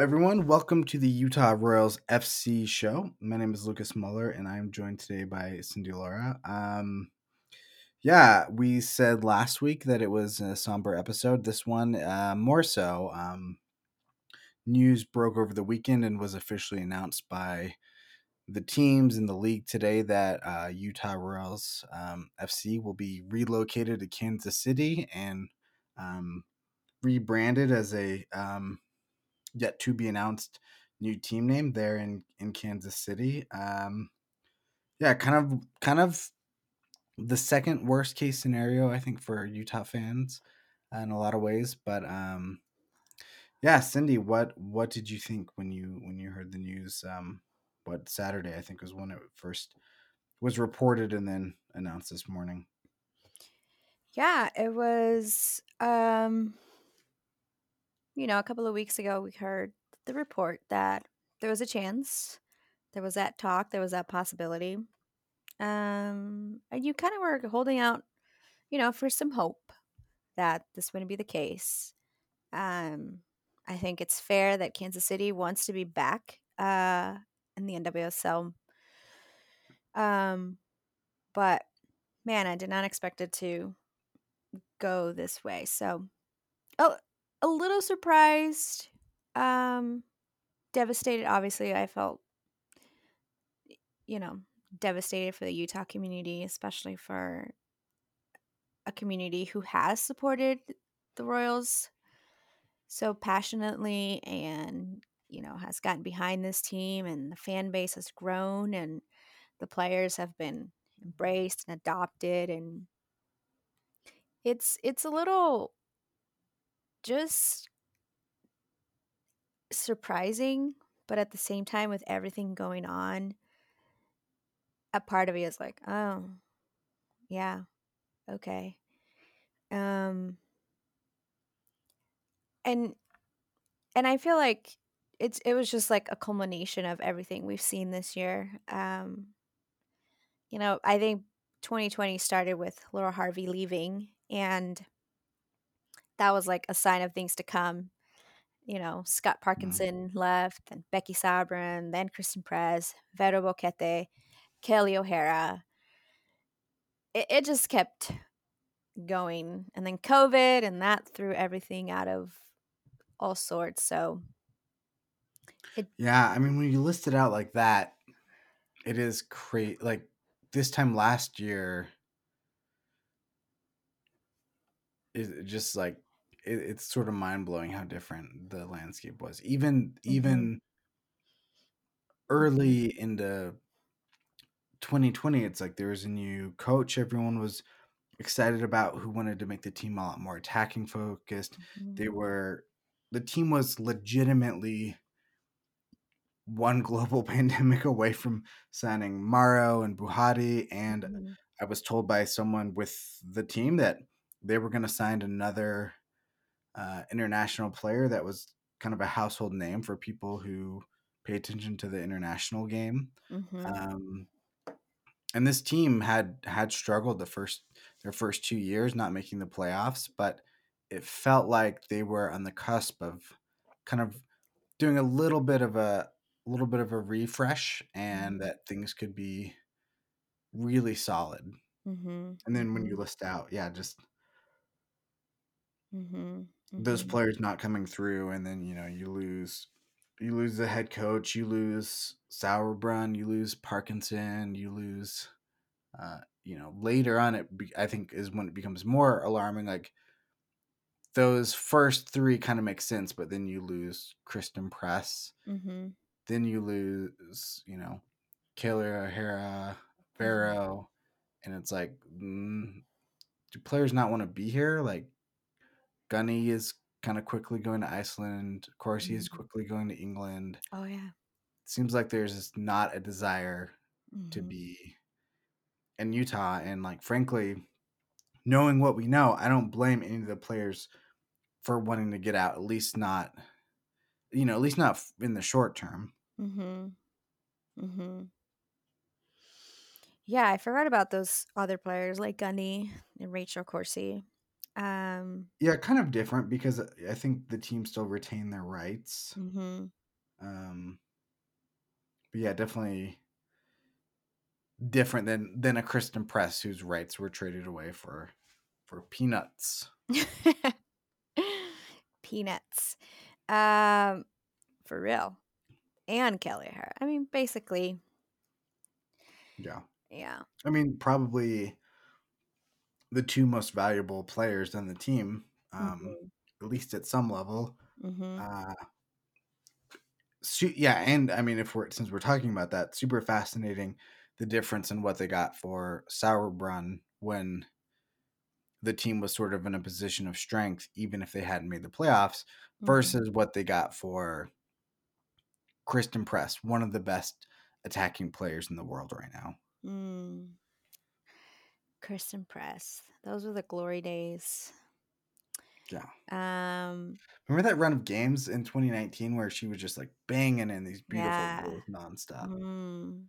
everyone. Welcome to the Utah Royals FC show. My name is Lucas Muller, and I'm joined today by Cindy Laura. Um, yeah, we said last week that it was a somber episode. This one, uh, more so. Um, news broke over the weekend and was officially announced by the teams in the league today that uh, Utah Royals um, FC will be relocated to Kansas City and um, rebranded as a um, yet to be announced new team name there in in Kansas City. Um, yeah, kind of kind of the second worst case scenario I think for Utah fans in a lot of ways, but um, yeah, Cindy, what what did you think when you when you heard the news? Um, what Saturday I think was when it first was reported and then announced this morning. Yeah, it was um you know, a couple of weeks ago we heard the report that there was a chance, there was that talk, there was that possibility. Um and you kind of were holding out, you know, for some hope that this wouldn't be the case. Um I think it's fair that Kansas City wants to be back uh in the NWSL. Um but man, I did not expect it to go this way. So, oh, a little surprised, um, devastated. Obviously, I felt, you know, devastated for the Utah community, especially for a community who has supported the Royals so passionately and you know has gotten behind this team and the fan base has grown and the players have been embraced and adopted and it's it's a little just surprising, but at the same time, with everything going on, a part of me is like, oh, yeah, okay. Um, and and I feel like it's it was just like a culmination of everything we've seen this year. Um, you know, I think 2020 started with Laura Harvey leaving, and that was like a sign of things to come. You know, Scott Parkinson mm-hmm. left, and Becky Sauerbrunn, then Christen Press, Vero Boquete, Kelly O'Hara. It, it just kept going. And then COVID, and that threw everything out of all sorts. So, it, yeah, I mean, when you list it out like that, it is crazy. Like this time last year, it just like it, it's sort of mind blowing how different the landscape was. Even mm-hmm. even early into 2020, it's like there was a new coach. Everyone was excited about who wanted to make the team a lot more attacking focused. Mm-hmm. They were the team was legitimately one global pandemic away from signing Mauro and Buhati. And mm-hmm. I was told by someone with the team that they were going to sign another uh, international player that was kind of a household name for people who pay attention to the international game. Mm-hmm. Um, and this team had had struggled the first their first two years, not making the playoffs, but it felt like they were on the cusp of kind of doing a little bit of a, a little bit of a refresh, and mm-hmm. that things could be really solid. Mm-hmm. And then when you mm-hmm. list out, yeah, just mm-hmm those mm-hmm. players not coming through, and then you know you lose you lose the head coach, you lose Sauerbrunn, you lose Parkinson, you lose, uh, you know, later on it be, I think is when it becomes more alarming. Like those first three kind of make sense, but then you lose Christen Press, mm-hmm. then you lose, you know, Kayla O'Hara, mm-hmm. And it's like, mm, do players not want to be here? Like Gunny is kind of quickly going to Iceland. Corsie mm-hmm. is quickly going to England. Oh yeah. It seems like there's just not a desire mm-hmm. to be in Utah, and like frankly, knowing what we know, I don't blame any of the players for wanting to get out. At least not, you know, at least not in the short term. Hmm. Hmm. Yeah, I forgot about those other players like Gunny and Rachel Corsie. Um, Yeah, kind of different because I think the team still retain their rights. hmm Um, but yeah, definitely different than than a Christen Press whose rights were traded away for for peanuts. Peanuts. Um, for real. And Kelly O'Hara. I mean, basically, Yeah. yeah. I mean, probably the two most valuable players on the team, um, at least at some level. hmm Uh, su- yeah, and I mean, if we're since we're talking about that, super fascinating the difference in what they got for Sauerbrunn when the team was sort of in a position of strength, even if they hadn't made the playoffs, Mm-hmm. versus what they got for Christen Press, one of the best attacking players in the world right now. Mm. Christen Press. Those were the glory days. Yeah. Um, Remember that run of games in 2019 where she was just like banging in these beautiful Yeah. goals nonstop? mm,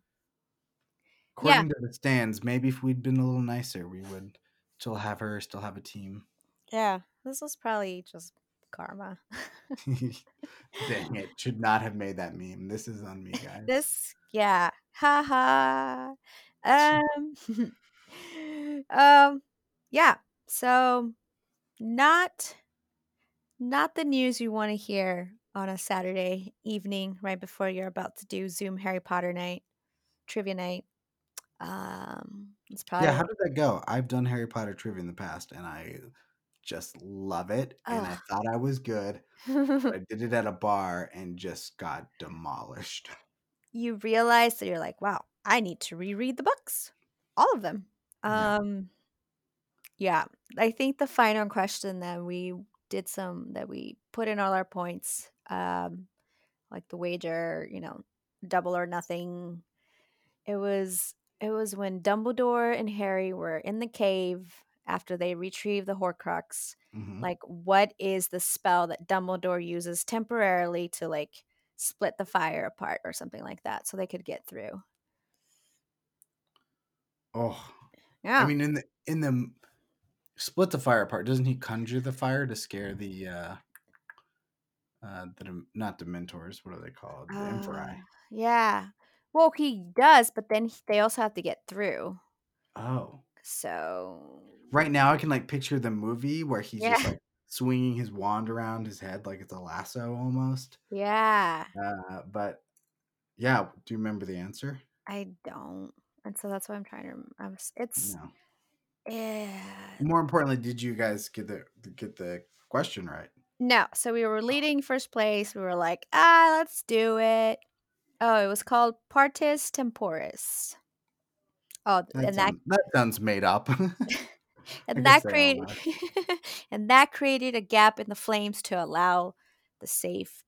According to the stands, maybe if we'd been a little nicer, we would still have her, still have a team. yeah, this was probably just karma. Dang it. Should not have made that meme. This is on me, guys. this, yeah, ha ha. Um, um, yeah. So, not, not the news you want to hear on a Saturday evening right before you're about to do Zoom Harry Potter night, trivia night. Um, it's probably yeah, how did that go? I've done Harry Potter trivia in the past and I just love it. And I thought I was good. I did it at a bar and just got demolished. you realize that you're like, wow, I need to reread the books, all of them. Um, yeah, I think the final question that we did some that we put in all our points, um, like the wager, you know, double or nothing. It was it was when Dumbledore and Harry were in the cave after they retrieve the Horcrux. Mhm. Like, what is the spell that Dumbledore uses temporarily to like split the fire apart or something like that, so they could get through? Oh, Yeah. I mean, in the in the split the fire apart, doesn't he conjure the fire to scare the uh uh the not the mentors? What are they called? The Emperor. Uh, yeah. Well, he does, but then he- they also have to get through. Oh, So right now I can like picture the movie where he's just like swinging his wand around his head like it's a lasso almost. yeah, Uh, but yeah, do you remember the answer? I don't, and so that's why I'm trying to. I was, it's No. yeah. More importantly, did you guys get the get the question right? No, so we were leading first place. We were like, ah, let's do it. Oh, it was called Partis Temporis. Oh, That, and that that sounds made up. and that created and that created a gap in the flames to allow the safe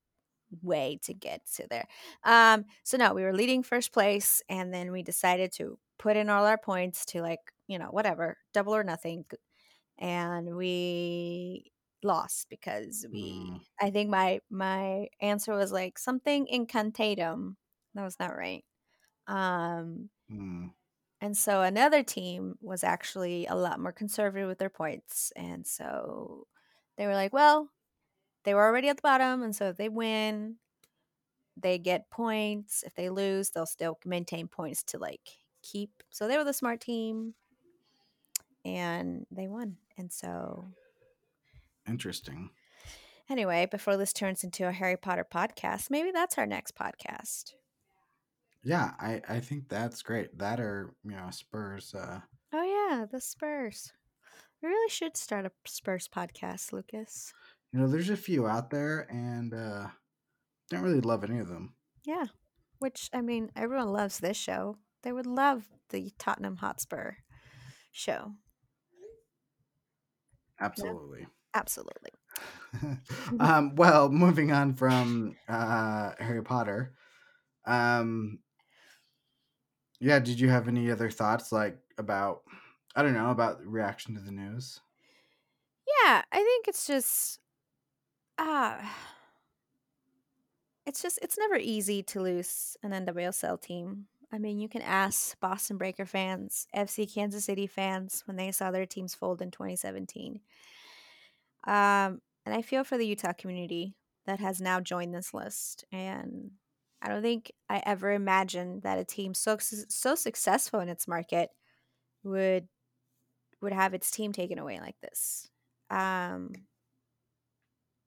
way to get to there. Um, so no, we were leading first place, and then we decided to put in all our points to like you know whatever double or nothing, and we lost because we. Mm. I think my my answer was like something incantatum. That was not right. Um, Hmm. and so another team was actually a lot more conservative with their points. And so they were like, well, they were already at the bottom. And so if they win, they get points. If they lose, they'll still maintain points to like keep. So they were the smart team and they won. And so, Interesting. anyway, before this turns into a Harry Potter podcast, maybe that's our next podcast. Yeah, I I think that's great. That or you know Spurs. Uh, Oh, yeah, the Spurs. We really should start a Spurs podcast, Lucas. You know, there's a few out there, and uh, don't really love any of them. Yeah. Which, I mean, everyone loves this show. They would love the Tottenham Hotspur show. Absolutely. Absolutely. um, well, moving on from uh, Harry Potter. Um, yeah, did you have any other thoughts, like about I don't know about reaction to the news? Yeah, I think it's just ah it's just it's never easy to lose an NWSL team. I mean, you can ask Boston Breaker fans, FC Kansas City fans when they saw their teams fold in 2017. Um, and I feel for the Utah community that has now joined this list. And I don't think I ever imagined that a team so so successful in its market would would have its team taken away like this. Um,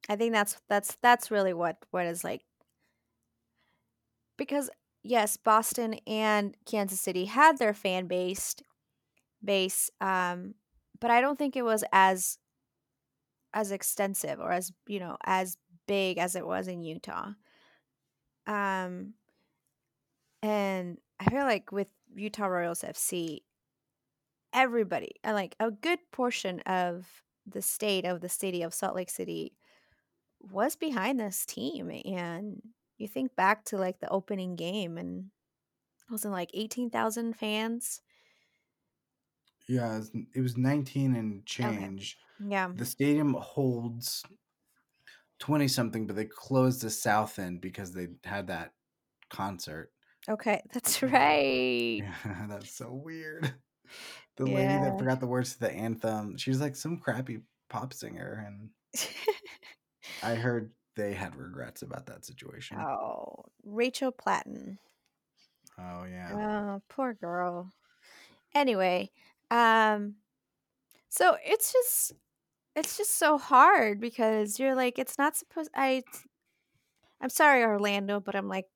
I think that's that's that's really what what is like because yes, Boston and Kansas City had their fan based base, um, but I don't think it was as as extensive or as you know as big as it was in Utah. Um, and I feel like with Utah Royals FC, everybody, and like a good portion of the state of the city of Salt Lake City was behind this team. And you think back to like the opening game and it wasn't like 18,000 fans. Yeah, it was, it was 19 and change. Okay. Yeah. The stadium holds 20 something, but they closed the south end because they had that concert. Okay, that's right. Yeah, that's so weird. The yeah. lady that forgot the words to the anthem, she was like some crappy pop singer, and I heard they had regrets about that situation. Oh, Rachel Platten. Oh yeah. Oh, poor girl. Anyway, um so it's just it's just so hard because you're like it's not supposed I I'm sorry Orlando, but I'm like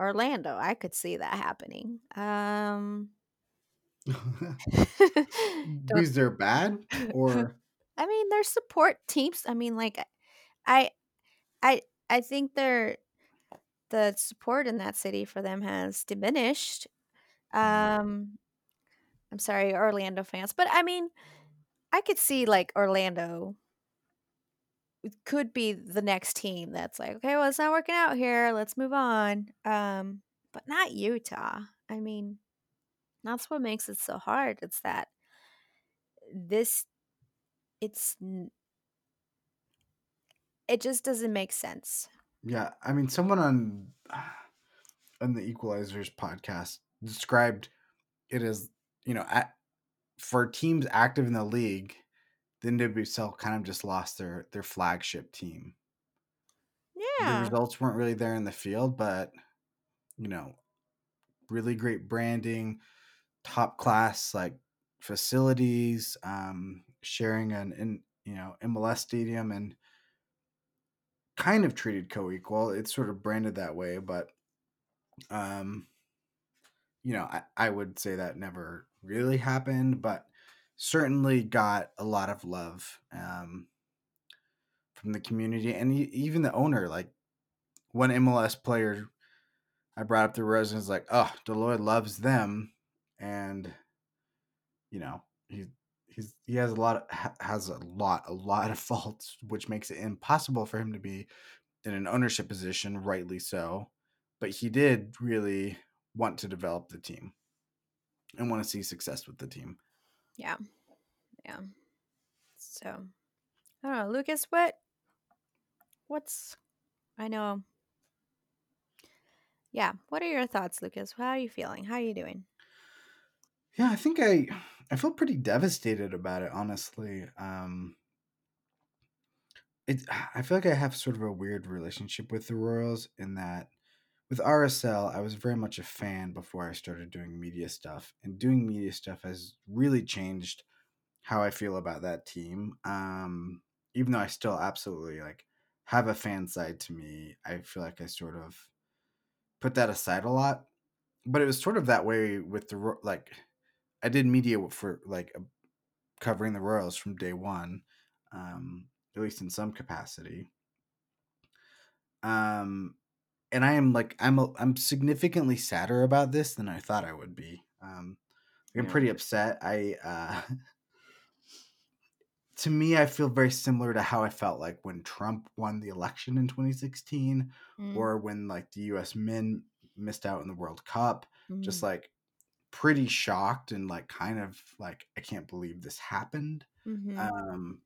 Orlando, I could see that happening. Um Is they're bad or I mean, their support teams. I mean, like I I I think their the support in that city for them has diminished. Mm-hmm. Um I'm sorry, Orlando fans, but I mean, I could see like Orlando could be the next team that's like, okay, well, it's not working out here. Let's move on. Um, but not Utah. I mean, that's what makes it so hard. It's that this, it's, it just doesn't make sense. Yeah, I mean, someone on on the Equalizers podcast described it as you know, at, for teams active in the league, the NWSL kind of just lost their their flagship team. Yeah, the results weren't really there in the field, but you know, really great branding, top class like facilities, um, sharing an in you know MLS stadium and kind of treated co-equal. It's sort of branded that way, but um, you know, I, I would say that never really happened, but certainly got a lot of love um, from the community and even the owner. Like one MLS player, I brought up the and like, "Oh, Loy loves them," and you know he he's he has a lot of, has a lot a lot of faults, which makes it impossible for him to be in an ownership position. Rightly so, but he did really want to develop the team and want to see success with the team. Yeah. Yeah. So I don't know, Lucas, what what's I know yeah, what are your thoughts, Lucas? How are you feeling? How are you doing? Yeah, I think I I feel pretty devastated about it, honestly. Um it I feel like I have sort of a weird relationship with the Royals in that with RSL, I was very much a fan before I started doing media stuff, and doing media stuff has really changed how I feel about that team. Um, even though I still absolutely like have a fan side to me, I feel like I sort of put that aside a lot. But it was sort of that way with the like I did media for like covering the Royals from day one, um, at least in some capacity. Um, and I am like I'm a, I'm significantly sadder about this than I thought I would be. Um, I'm pretty upset. I uh, to me, I feel very similar to how I felt like when Trump won the election in 2016, mm. or when like the U.S. men missed out in the World Cup. Mm. Just like pretty shocked and like kind of like I can't believe this happened. Mm-hmm. Um,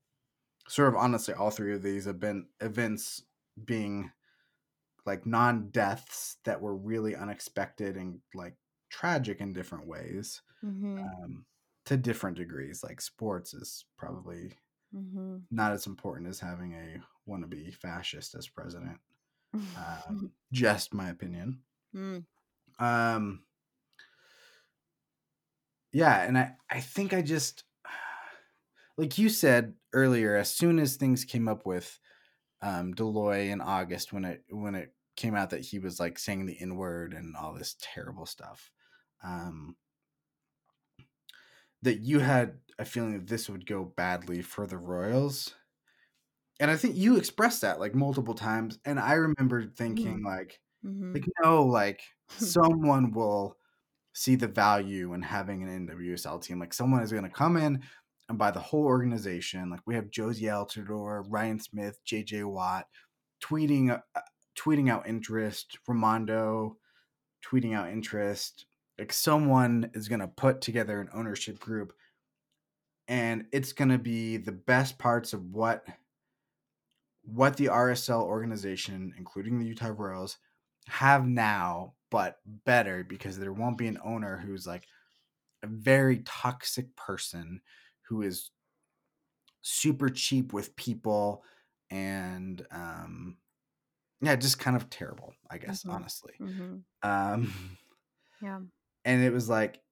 sort of honestly, all three of these have been events being like non-deaths that were really unexpected and like tragic in different ways mm-hmm. um, to different degrees like sports is probably Mm-hmm. not as important as having a wannabe fascist as president. Um, just my opinion. Mm. Um, yeah, and I I think I just like you said earlier. As soon as things came up with um, Dell Loy in August, when it when it came out that he was like saying the N word and all this terrible stuff, um, that you had a feeling that this would go badly for the Royals. And I think you expressed that like multiple times. And I remember thinking like, Mhm. like no, like someone will see the value in having an NWSL team. Like someone is going to come in and buy the whole organization. Like we have Jozy Altidore, Ryan Smith, JJ Watt, tweeting uh, tweeting out interest. Ramondo tweeting out interest. Like someone is going to put together an ownership group, and it's going to be the best parts of what what the RSL organization, including the Utah Royals, have now, but better because there won't be an owner who's like a very toxic person who is super cheap with people and um yeah just kind of terrible i guess Mhm. honestly Mhm. um Yeah. and it was like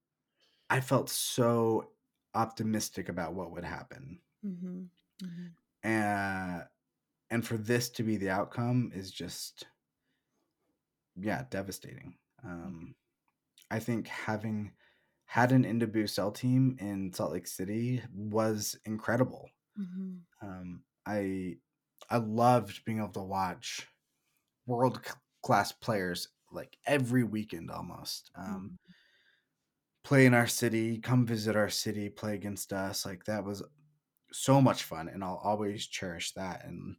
i felt so optimistic about what would happen Mm-hmm. Mm-hmm. and and for this to be the outcome is just yeah devastating. Um i think having had an NWSL team in salt lake city was incredible. Mm-hmm. um i i loved being able to watch world class players like every weekend almost um play in our city come visit our city play against us like that was so much fun and i'll always cherish that and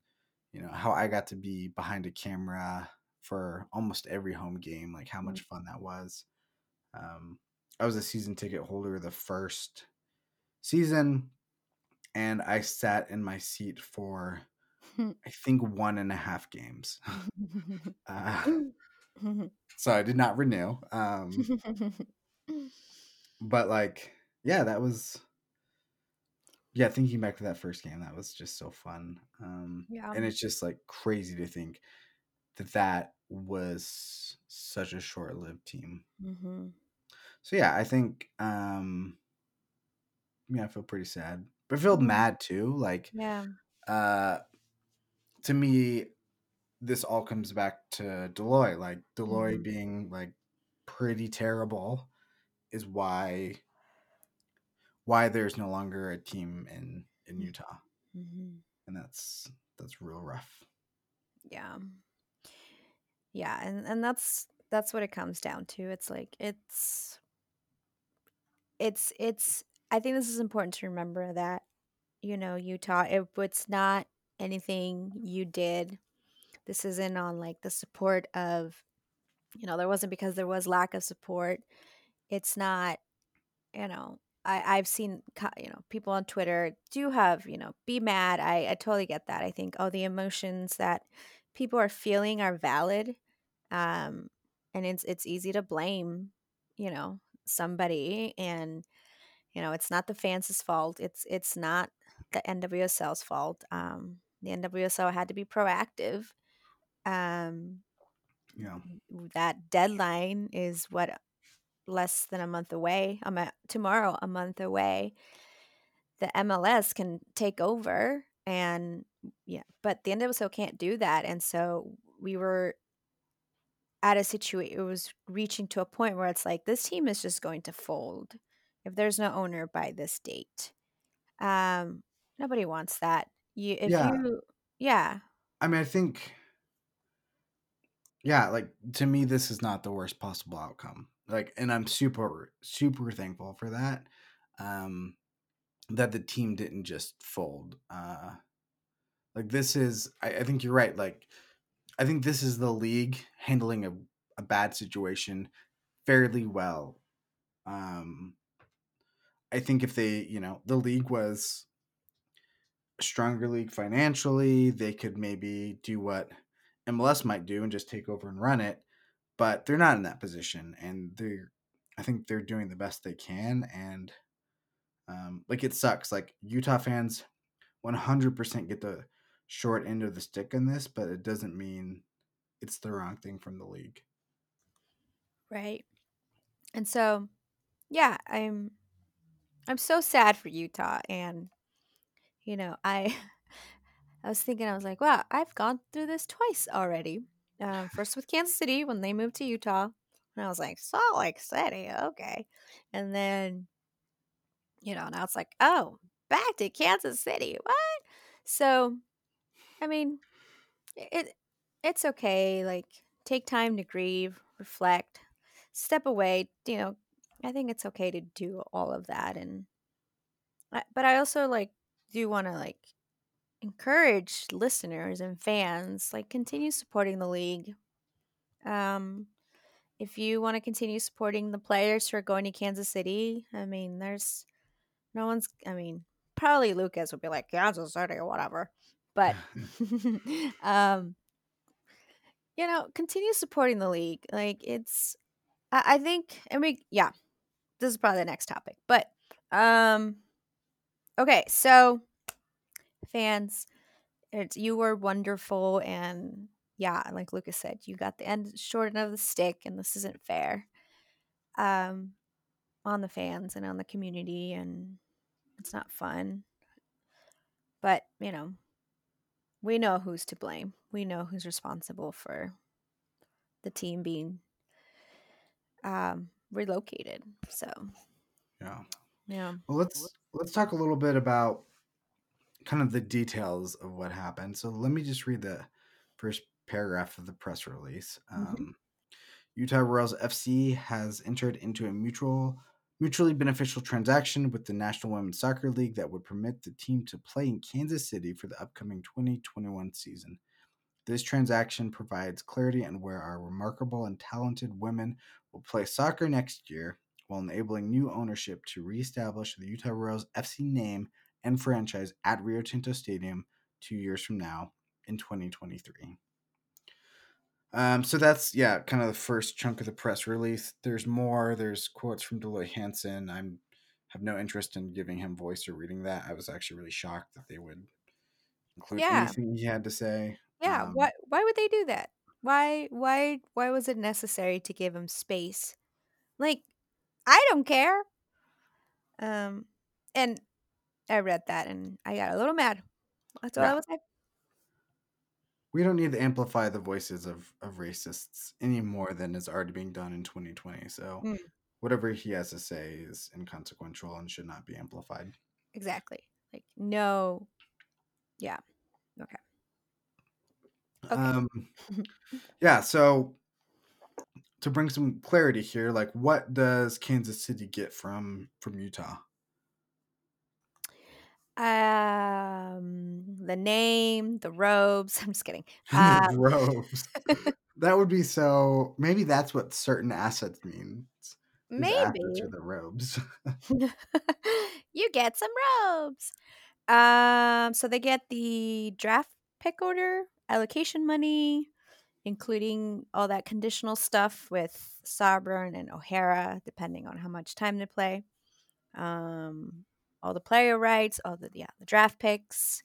you know how i got to be behind a camera for almost every home game like how much fun that was. Um i was a season ticket holder the first season and i sat in my seat for i think one and a half games. Uh, so i did not renew um but like yeah that was yeah thinking back to that first game that was just so fun um yeah. and it's just like crazy to think that that was such a short-lived team Mm-hmm. so yeah i think um yeah i feel pretty sad but I feel mad too like Yeah. uh to me this all comes back to dell loy like dell loy Mhm. being like pretty terrible is why why there's no longer a team in in Mm. utah Mm-hmm. and that's that's real rough Yeah. Yeah, and and that's that's what it comes down to. It's like it's it's it's I think this is important to remember that you know, Utah it, it's not anything you did. This isn't on like the support of you know, there wasn't because there was lack of support. It's not, you know, I, I've seen, you know, people on Twitter do have, you know, be mad. I, I totally get that. I think, oh, the emotions that people are feeling are valid. Um, and it's, it's easy to blame, you know, somebody and, you know, it's not the fans' fault. It's, it's not the NWSL's fault. Um, the NWSL had to be proactive. Um, yeah that deadline is what less than a month away. I'm at tomorrow, a month away. The MLS can take over, and yeah, but the NWSL can't do that, and so we were at a situation. It was reaching to a point where it's like this team is just going to fold if there's no owner by this date. Um, nobody wants that. You, if Yeah. you, yeah, i mean i think yeah like to me this is not the worst possible outcome like and i'm super super thankful for that um that the team didn't just fold uh like this is i, I think you're right like i think this is the league handling a, a bad situation fairly well. Um i think if they you know the league was a stronger league financially they could maybe do what mls might do and just take over and run it but they're not in that position and they're i think they're doing the best they can and um like it sucks like utah fans 100% get the short end of the stick in this, but it doesn't mean it's the wrong thing from the league. Right. And so, yeah, I'm I'm so sad for Utah and you know, I I was thinking I was like, wow, I've gone through this twice already. Um, first with Kansas City when they moved to Utah, and I was like, Salt Lake City, okay. And then you know, now it's like, oh, back to Kansas City. What? So, I mean, it it's okay. Like, take time to grieve, reflect, step away. You know, I think it's okay to do all of that. And, but I also like do want to like encourage listeners and fans like continue supporting the league. Um, if you want to continue supporting the players who are going to Kansas City, I mean, there's no one's. I mean, probably Lucas would be like Kansas City or whatever, but um, you know, continue supporting the league. Like it's, I, I think, and we, yeah, this is probably the next topic, but um, okay, so fans, it's you were wonderful and yeah, like Lucas said, you got the end short end of the stick, and this isn't fair. Um, on the fans and on the community, and it's not fun. But you know, we know who's to blame. We know who's responsible for the team being um, relocated. So, Yeah. yeah. Well, let's let's talk a little bit about kind of the details of what happened. So let me just read the first paragraph of the press release. Mhm. Um, Utah Royals FC has entered into a mutual mutually beneficial transaction with the National Women's Soccer League that would permit the team to play in Kansas City for the upcoming 2021 season. This transaction provides clarity on where our remarkable and talented women will play soccer next year while enabling new ownership to reestablish the Utah Royals FC name and franchise at Rio Tinto Stadium two years from now in 2023. Um, so that's yeah, kind of the first chunk of the press release. There's more. There's quotes from Dell Loy Hansen. I'm have no interest in giving him voice or reading that. I was actually really shocked that they would include Yeah. anything he had to say. Yeah. Um, why? Why would they do that? Why? Why? Why was it necessary to give him space? Like, I don't care. Um, and I read that and I got a little mad. That's all Yeah. I was say. We don't need to amplify the voices of, of racists any more than is already being done in 2020. So Mm. whatever he has to say is inconsequential and should not be amplified. Exactly. Like, no. Yeah. Okay. Okay. Um, yeah. So to bring some clarity here, like what does Kansas City get from from Utah? Um, the name, the robes. I'm just kidding. Um, robes. that would be so. Maybe that's what certain assets means. Maybe the robes. you get some robes. Um, so they get the draft pick order, allocation money, including all that conditional stuff with Sauerbrunn and O'Hara, depending on how much time they play. Um, all the player rights, all the yeah, the draft picks.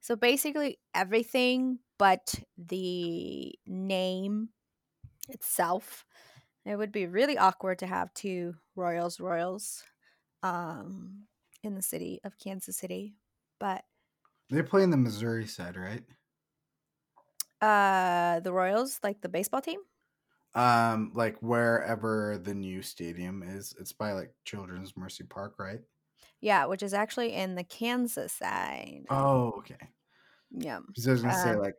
So basically everything but the name itself. It would be really awkward to have two Royals Royals um in the city of Kansas City. But they play in the Missouri side, right? uh the Royals, like the baseball team? Um, like wherever the new stadium is, it's by like Children's Mercy Park, right? Yeah, which is actually in the Kansas side. Oh, okay. Yeah. Because I was gonna say Um, like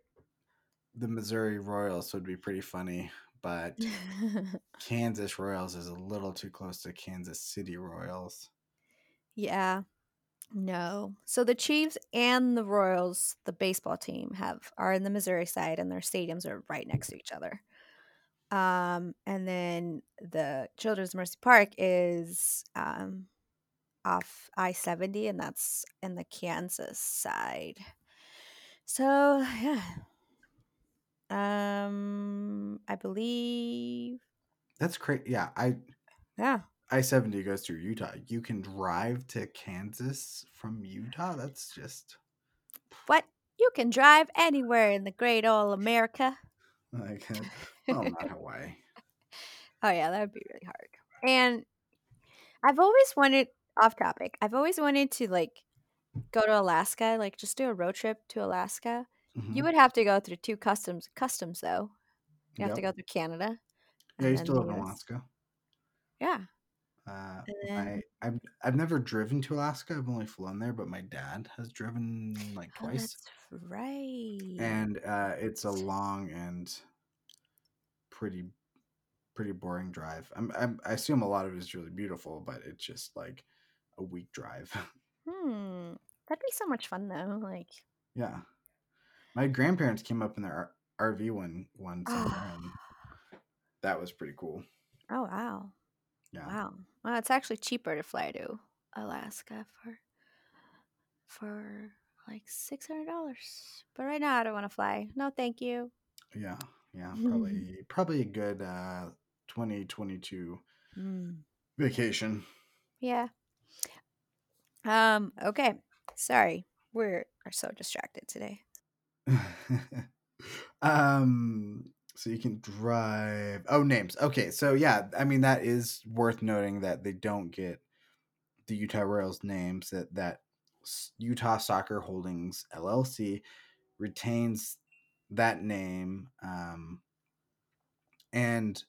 the Missouri Royals would be pretty funny, but Kansas Royals is a little too close to Kansas City Royals. yeah. No. So the Chiefs and the Royals, the baseball team, have are in the Missouri side and their stadiums are right next to each other. Um, and then the Children's Mercy Park is um off I 70 and that's in the Kansas side. So yeah. Um I believe That's crazy. Yeah, I yeah. I seventy goes through Utah. You can drive to Kansas from Utah. That's just What? You can drive anywhere in the great old America. Like, well, not Hawaii. Oh yeah, that would be really hard. And I've always wanted off topic. I've always wanted to like go to Alaska, like just do a road trip to Alaska. You Mhm. would have to go through two customs customs though. You have to go through Canada. Yeah, you still live in. Alaska. Yeah. Uh, And I, I've I've never driven to Alaska. I've only flown there, but my dad has driven like oh, twice, right. and uh, it's a long and pretty pretty boring drive. I'm, I'm I assume a lot of it is really beautiful, but it's just like a week drive. Hmm. That'd be so much fun though. Like yeah, my grandparents came up in their R- RV one one summer, oh and that was pretty cool. Oh wow. Yeah, Wow. Well, it's actually cheaper to fly to Alaska for for like six hundred dollars. But right now I don't want to fly. No, thank you. yeah, yeah. Probably probably a good uh, 2022 Mm. vacation. Yeah. Um, okay. Sorry. We're are so distracted today. um so you can drive oh names okay so yeah i mean that is worth noting that they don't get the utah royals names that that utah soccer holdings llc retains that name um and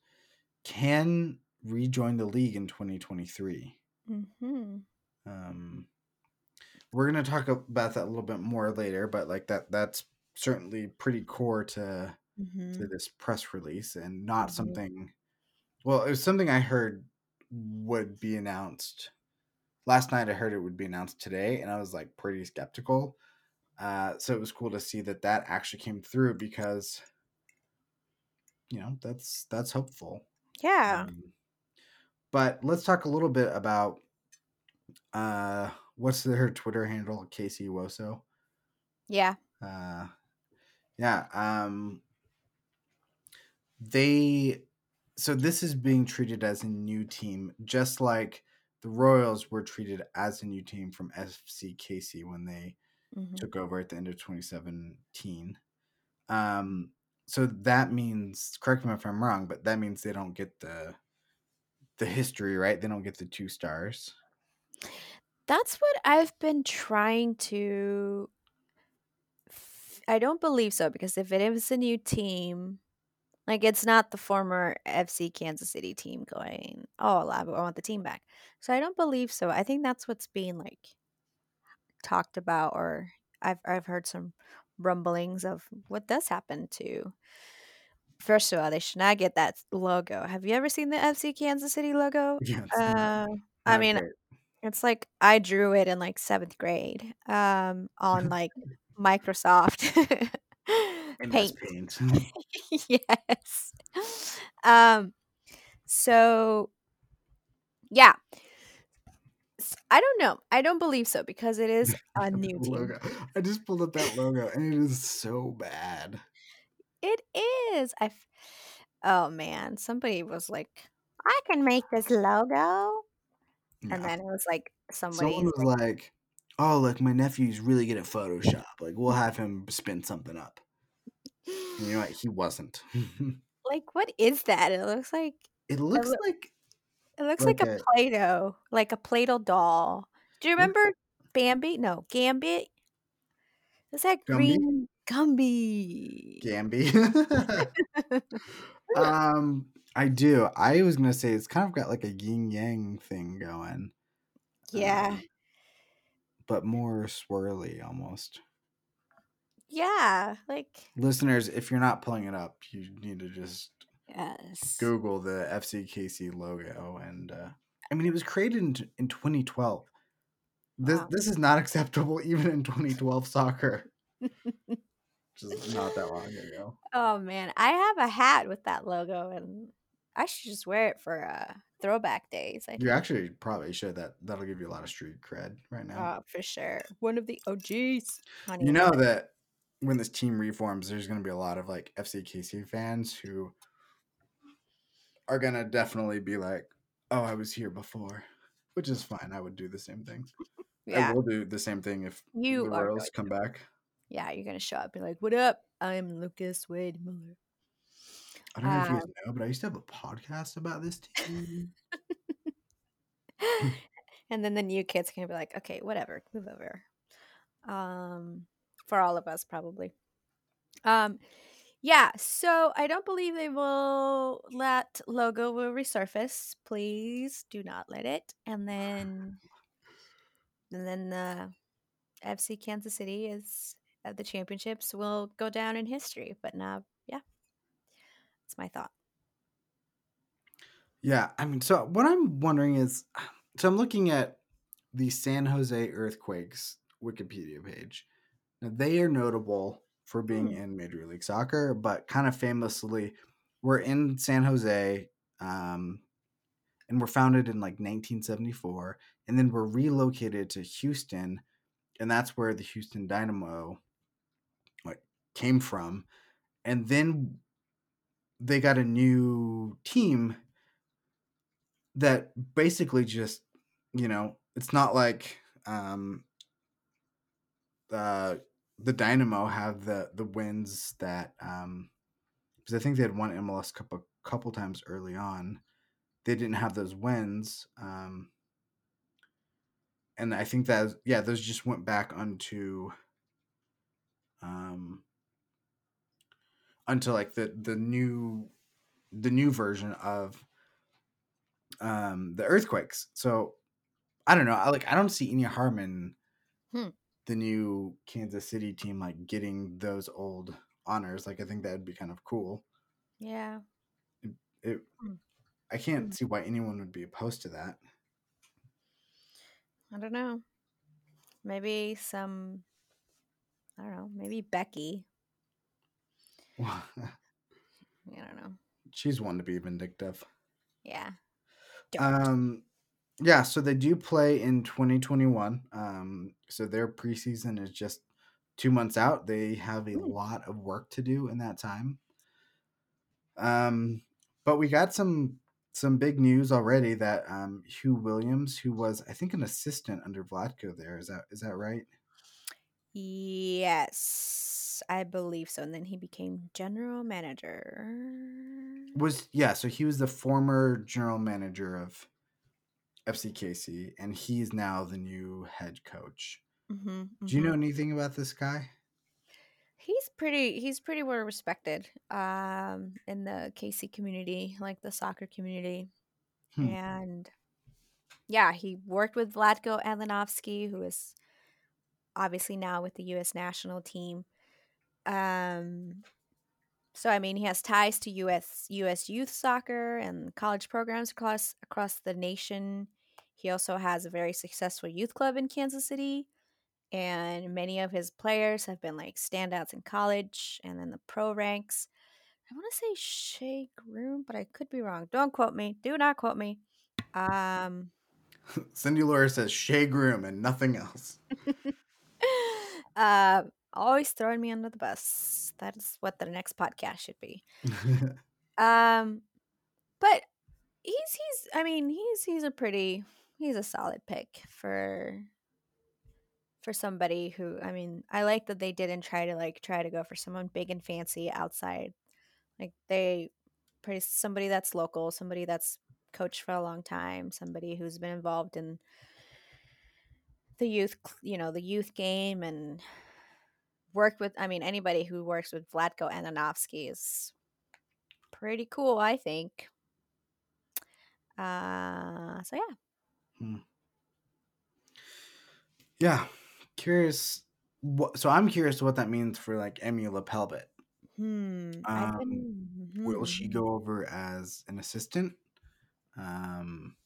can rejoin the league in 2023 Mm-hmm. Um we're going to talk about that a little bit more later but like that that's certainly pretty core to Mm-hmm. to this press release and not Mhm. something well it was something i heard would be announced last night i heard it would be announced today and i was like pretty skeptical uh so it was cool to see that that actually came through because you know that's that's hopeful Yeah. um, but let's talk a little bit about uh what's her twitter handle? Casey woso? Yeah. uh yeah um they so this is being treated as a new team just like the royals were treated as a new team from fc kc when they Mm-hmm. took over at the end of 2017 um so that means correct me if i'm wrong but that means they don't get the the history right? They don't get the two stars That's what I've been trying to. f- I don't believe so because if it is a new team, like it's not the former FC Kansas City team going, oh, I I want the team back. So I don't believe so. I think that's what's being like talked about, or I've I've heard some rumblings of what does happen to. First of all, they should not get that logo. Have you ever seen the FC Kansas City logo? yeah Uh, I mean, great. It's like I drew it in like seventh grade um, on like Microsoft MS Paint. paint yes. Um, so yeah, S- I don't know. I don't believe so because it is a new team. logo i just pulled up that logo and it is so bad It is. I. f- Oh man, somebody was like, "I can make this logo," yeah. and then it was like somebody. Someone was like, "Oh, like my nephew's really good at Photoshop. Like we'll have him spin something up." And you know what? He wasn't. like, what is that? It looks like it looks look- like It looks like, Like a a- Play-Doh, like a Play-Doh doll. Do you remember Bambi? No, Gambit. Is that Gumby? green Gumby? Gamby. um, I do. I was gonna say it's kind of got like a yin yang thing going, yeah, um, but more swirly almost. yeah, like Listeners, if you're not pulling it up, you need to just yes. Google the FCKC logo, and uh, I mean, it was created in, in 2012. This Wow. this is not acceptable even in 2012 soccer, which is not that long ago. Oh man, I have a hat with that logo, and I should just wear it for uh, throwback days. I You think. actually probably should. That that'll give you a lot of street cred right now. Oh, for sure. One of the OGs. Honey, you know that when this team reforms, there's going to be a lot of like FCKC fans who are going to definitely be like, "Oh, I was here before," which is fine. I would do the same thing. yeah. I will do the same thing if you the Royals going come back. yeah, you're gonna show up and be like, "What up? I'm Lucas Wade Miller." I don't know if you Um, guys know, but I used to have a podcast about this team. and then the new kids can be like, "Okay, whatever, move over." Um, for all of us, probably. Um, yeah. So I don't believe they will let logo will resurface. Please do not let it. And then, and then the FC Kansas City is at the championships will go down in history. But yeah, that's my thought. Yeah, I mean, so what I'm wondering is, so I'm looking at the San Jose Earthquakes Wikipedia page. Now they are notable for being Hmm. in Major League Soccer, but kind of famously, were in San Jose, um, and were founded in like 1974, and then were relocated to Houston, and that's where the Houston Dynamo like came from, and then they got a new team that basically just you know it's not like um uh the dynamo have the the wins that um because i think they had won mls cup a couple times early on. They didn't have those wins um and i think that yeah those just went back onto um unto like the the new the new version of um the earthquakes so i don't know i like i don't see any harm in Hmm. the new kansas city team like getting those old honors like i think that'd be kind of cool Yeah. it Hmm. i can't Hmm. see why anyone would be opposed to that I don't know. Maybe some. I don't know. Maybe Becky. I don't know. she's one to be vindictive Yeah. Don't. um yeah so they do play in 2021 um so their preseason is just two months out they have a lot of work to do in that time um but we got some some big news already that um Huw Williams who was i think an assistant under Vlatko there is that is that right Yes, I believe so. And then he became general manager. was yeah so he was the former general manager of fckc and he's now the new head coach hmm do you know anything about this guy He's pretty. He's pretty well respected um, in the KC community, like the soccer community, Hmm. and yeah, he worked with Vlatko Andonovski, who is obviously now with the U.S. national team. Um, so I mean, he has ties to U.S. U.S. youth soccer and college programs across across the nation. He also has a very successful youth club in Kansas City, and many of his players have been like standouts in college and then the pro ranks. I want to say Shea Groom, but I could be wrong. Don't quote me. Do not quote me. Um, cindy laura says shea groom and nothing else uh, always throwing me under the bus. That is what the next podcast should be. Um, but he's he's. I mean, he's he's a pretty he's a solid pick for for somebody who. I mean, I like that they didn't try to like try to go for someone big and fancy outside. Like they pretty somebody that's local, somebody that's coached for a long time, somebody who's been involved in the youth, you know, the youth game and worked with. I mean, anybody who works with Vlatko Andonovski is pretty cool, I think. Uh, so yeah. yeah curious what so i'm curious what that means for like Amy LePeilbet Hmm. Um, been. will she mhm, go over as an assistant um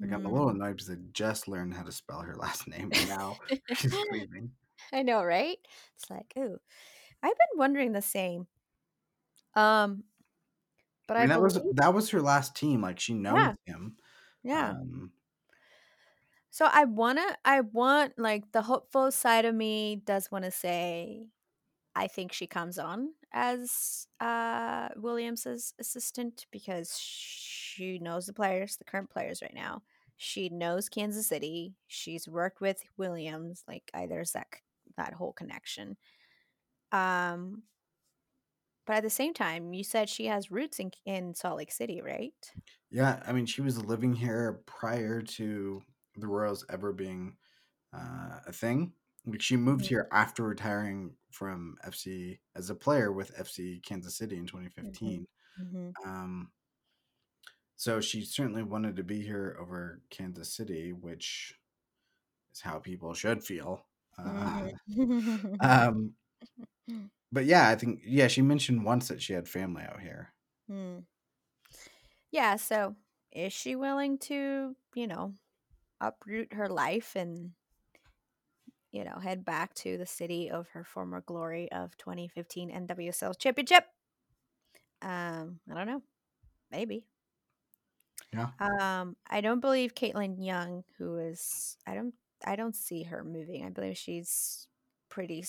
like i'm a mhm. little annoyed because i just learned how to spell her last name and now she's leaving I know, right? It's like, ooh, I've been wondering the same. Um, but I I, mean, that was that was her last team. Like she knows him. yeah. Um, So I wanna, I want like the hopeful side of me does want to say, I think she comes on as uh Williams's assistant because she knows the players, the current players right now. She knows Kansas City. She's worked with Williams. Like either there's that whole connection. Um, but at the same time, you said she has roots in in Salt Lake City, right? Yeah, I mean, she was living here prior to the Royals ever being uh, a thing. Like she moved Mm, here after retiring from FC as a player with FC Kansas City in mhm, 2015. mhm, Um, so she certainly wanted to be here over Kansas City, which is how people should feel. Uh, mhm. um, but yeah, I think yeah, she mentioned once that she had family out here. Hmm. Yeah, so is she willing to, you know, uproot her life and, you know, head back to the city of her former glory of 2015 NWSL Championship? Um, I don't know. Maybe. Yeah, Um, I don't believe Caitlin Young, who is I don't I don't see her moving. I believe she's pretty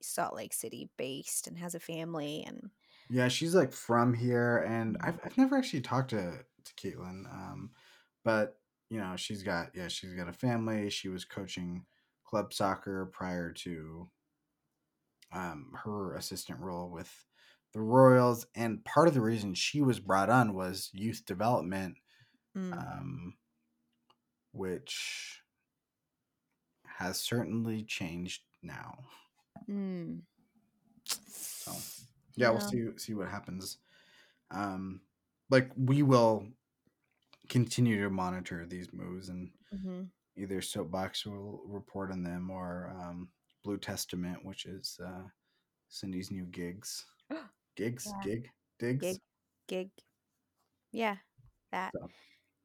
Salt Lake City based and has a family and yeah, she's like from here, and I've I've never actually talked to to Caitlin, um, but you know she's got yeah she's got a family. She was coaching club soccer prior to um, her assistant role with the Royals, and part of the reason she was brought on was youth development, mm, um, which has certainly changed now. mm. So yeah, we'll see see what happens. Um, like we will continue to monitor these moves, and hmm either Soapbox will report on them or um, Blue Testament, which is uh, Cindy's new gigs, gigs, Yeah. gig, digs. Gig, gig. Yeah, that. So,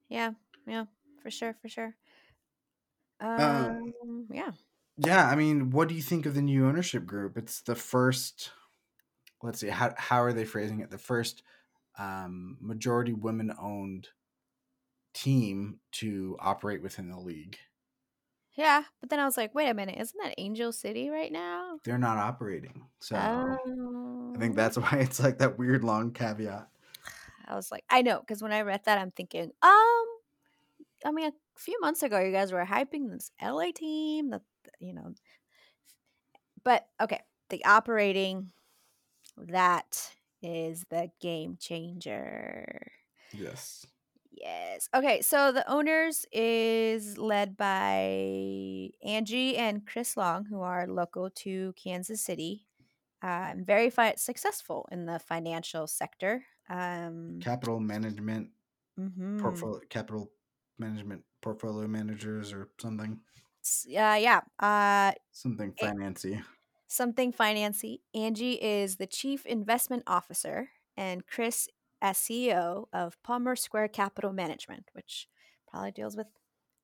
Yeah, yeah, for sure, for sure. Uh, Um, yeah. yeah, I mean, what do you think of the new ownership group? It's the first. Let's see how how are they phrasing it? The first um, majority women owned team to operate within the league. Yeah, but then I was like, wait a minute, isn't that Angel City right now? They're not operating, so I think Oh. that's why it's like that weird long caveat. I was like, I know, because when I read that, I'm thinking, um, I mean, a few months ago, you guys were hyping this LA team, that you know, but okay, the operating, that is the game changer. Yes. Yes. Okay, so the owners is led by Angie and Chris Long, who are local to Kansas City. Uh, very fi- successful in the financial sector. Um, Capital management mhm. portfolio capital management portfolio managers or something S- Yeah, yeah. Uh, something financy. something financy. Angie is the chief investment officer, and Chris as CEO of Palmer Square Capital Management, which probably deals with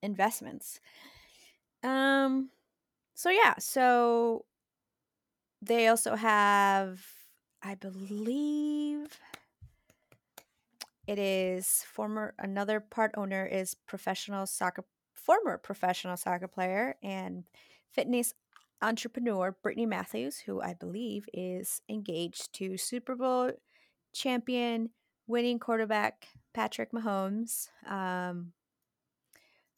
investments. Um. So yeah. So they also have, I believe, it is former another part owner is professional soccer former professional soccer player and fitness entrepreneur Brittany Matthews, who I believe is engaged to Super Bowl champion winning quarterback Patrick Mahomes. Um,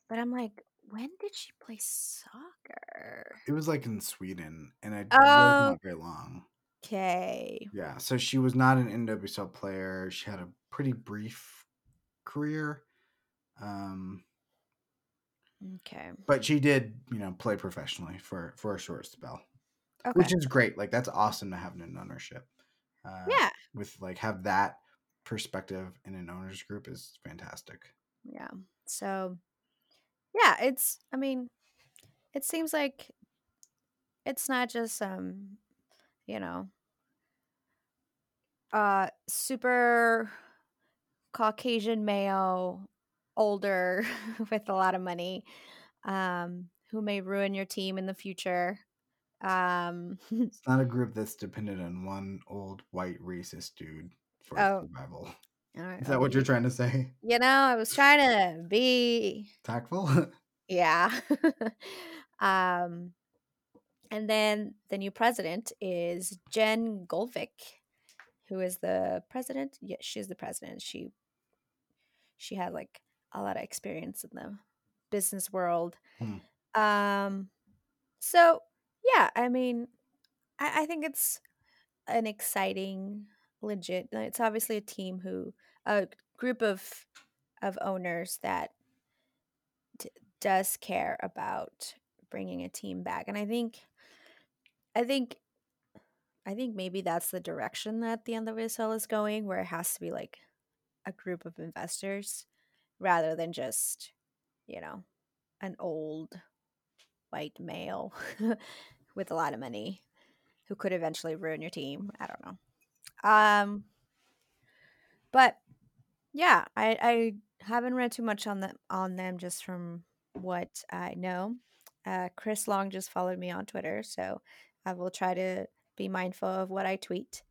but I'm like, when did she play soccer? It was like in Sweden, and it was Oh, not very long. Okay. Yeah, so she was not an NWSL player. She had a pretty brief career, um, Okay. but she did, you know, play professionally for for a short spell, Okay. which is great. Like that's awesome to have an ownership. Uh, Yeah. with like have that perspective in an owners group is fantastic. Yeah. So, yeah, it's I mean, it seems like it's not just um, you know, uh super Caucasian male, older with a lot of money, um, who may ruin your team in the future. Um, It's not a group that's dependent on one old white racist dude for oh, survival. right, Is that what you're trying to say? You know, I was trying to be Tactful? yeah. um and then the new president is Jen Golvik, who is the president. Yeah, she's the president. She she had like a lot of experience in the business world. Hmm. Um so yeah, I mean, I, I think it's an exciting, legit. uh, It's obviously a team who a group of of owners that d- does care about bringing a team back, and I think, I think, I think maybe that's the direction that the NWSL is going, where it has to be like a group of investors rather than just, you know, an old white male with a lot of money who could eventually ruin your team. I don't know. Um, but yeah, I I haven't read too much on them on them just from what I know. Uh, Chris Long just followed me on Twitter, so I will try to be mindful of what I tweet.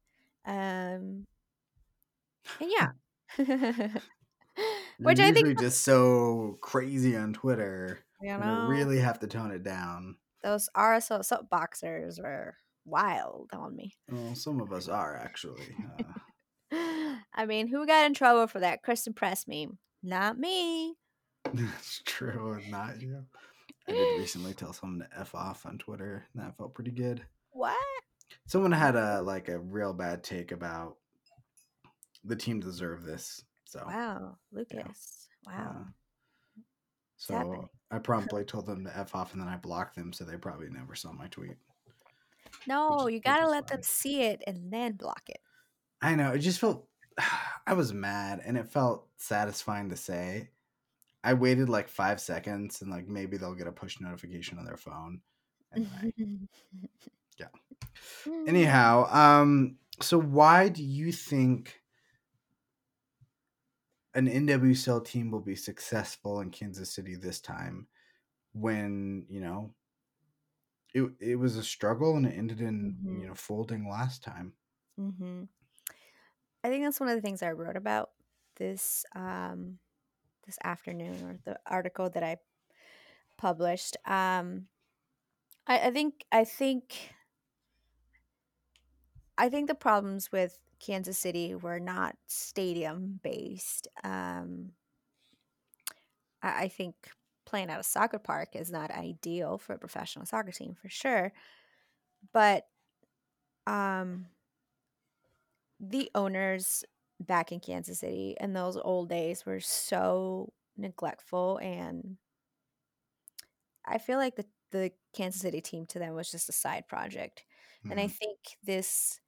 Um, and yeah, which I think just so crazy on Twitter. you You know really have to tone it down. those RSL soapboxers were wild on me. Well, some of us are actually. Uh, I mean, who got in trouble for that Christen Press meme? Not me. That's true, not you. I did recently tell someone to f off on Twitter, and that felt pretty good. What? Someone had a like a real bad take about the team deserve this. So, Wow, Lucas. Wow. uh, so I promptly told them to f off, and then I blocked them, so they probably never saw my tweet. no, is- you gotta let them see it and then block it. I know. It just felt. I was mad, and it felt satisfying to say. I waited like five seconds, and like maybe they'll get a push notification on their phone. I Yeah. Anyhow, um, so why do you think an NWSL team will be successful in Kansas City this time when, you know, it, it was a struggle and it ended in, Mhm. you know, folding last time. hmm I think that's one of the things I wrote about this um, this afternoon, or the article that I published. Um, I, I think I think I think the problems with Kansas City were not stadium based. Um, I, I think playing at a soccer park is not ideal for a professional soccer team for sure, but um, the owners back in Kansas City and those old days were so neglectful and I feel like the the Kansas City team to them was just a side project. And I Mhm. think this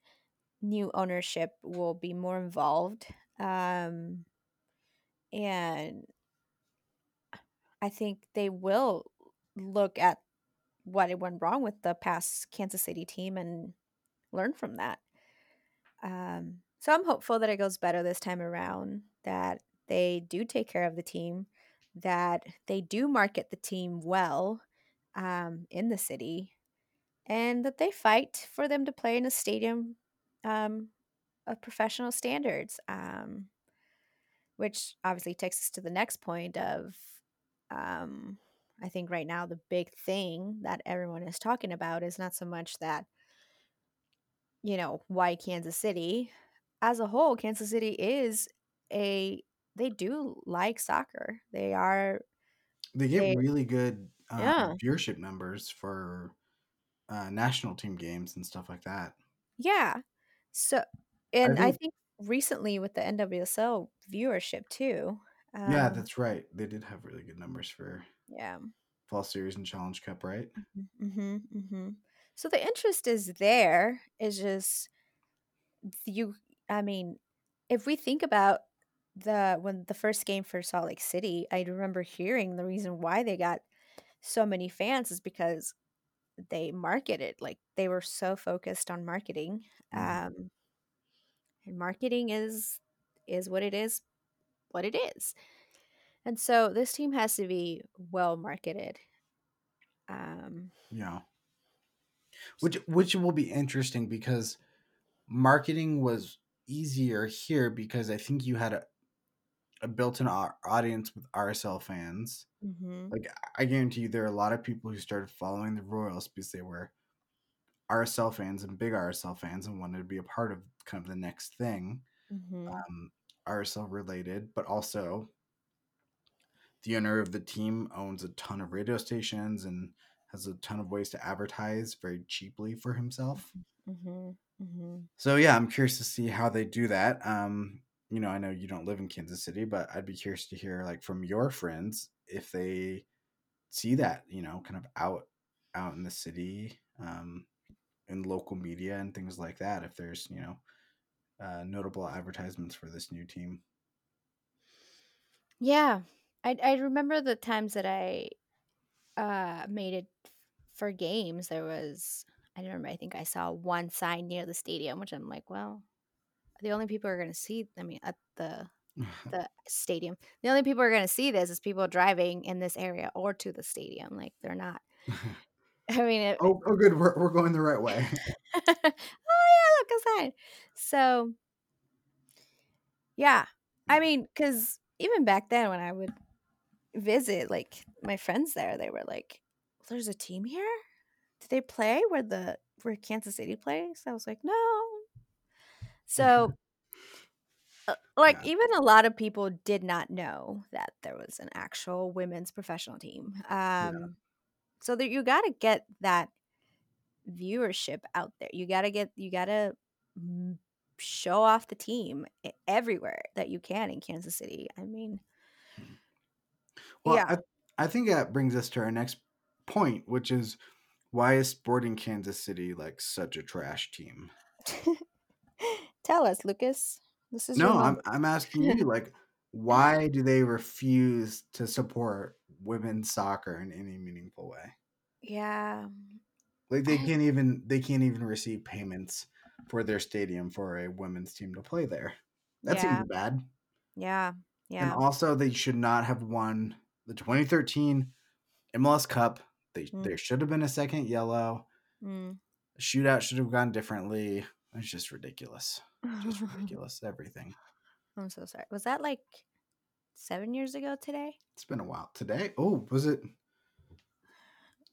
new ownership will be more involved. Um and I think they will look at what it went wrong with the past Kansas City team and learn from that. Um, so I'm hopeful that it goes better this time around, that they do take care of the team, that they do market the team well um, in the city, and that they fight for them to play in a stadium um, of professional standards. Um, which obviously takes us to the next point of um, I think right now the big thing that everyone is talking about is not so much that you know why Kansas City as a whole Kansas City is a they do like soccer. They are They get They- really good uh, Yeah. viewership numbers for uh, national team games and stuff like that. yeah. So and I think- think recently with the NWSL viewership too. yeah, um, that's right. They did have really good numbers for yeah. Fall Series and Challenge Cup, right? Mm-hmm, mm-hmm. So the interest is there. Is just you. I mean, if we think about the when the first game for Salt Lake City, I remember hearing the reason why they got so many fans is because they marketed like they were so focused on marketing. Mhm. Um, and marketing is is what it is, what it is. And so this team has to be well marketed. Um, Yeah. Which which will be interesting because marketing was easier here because I think you had a, a built-in audience with RSL fans. mhm. Like I guarantee you there are a lot of people who started following the Royals because they were RSL fans and big RSL fans and wanted to be a part of kind of the next thing. Mhm. um, RSL related, but also the owner of the team owns a ton of radio stations and has a ton of ways to advertise very cheaply for himself. Mm-hmm. Mm-hmm. So yeah, I'm curious to see how they do that. Um, you know, I know you don't live in Kansas City, but I'd be curious to hear like from your friends if they see that, you know, kind of out out in the city, um, in local media and things like that. If there's, you know, uh, notable advertisements for this new team. Yeah, I I remember the times that I uh made it for games. There was I remember. I think I saw one sign near the stadium, which I'm like, well, the only people are going to see. I mean, at the the stadium, the only people are going to see this is people driving in this area or to the stadium. Like they're not. I mean, it, oh, oh, good. We're, we're going the right way. oh yeah, look a sign. So yeah, I mm. mean, because even back then when I would visit, like my friends there, they were like, "There's a team here. Do they play where the where Kansas City plays?" I was like, "No." So, uh, like, Yeah. even a lot of people did not know that there was an actual women's professional team. Um, so that you got to get that viewership out there. You got to get you got to show off the team everywhere that you can in Kansas City. I mean, Well, yeah. I, I think that brings us to our next point, which is why is Sporting Kansas City like such a trash team? Tell us, Lucas. This is No, I'm. I'm asking you like why do they refuse to support women's soccer in any meaningful way? Yeah. Um, like they can't even they can't even receive payments for their stadium for a women's team to play there. That Yeah. seems bad. Yeah. Yeah. And also they should not have won the 2013 MLS Cup. They Mm. there should have been a second yellow. Mm. Shootout should have gone differently. It's just ridiculous. Just ridiculous. Everything. I'm so sorry. Was that like seven years ago today? It's been a while. Today? Oh, was it?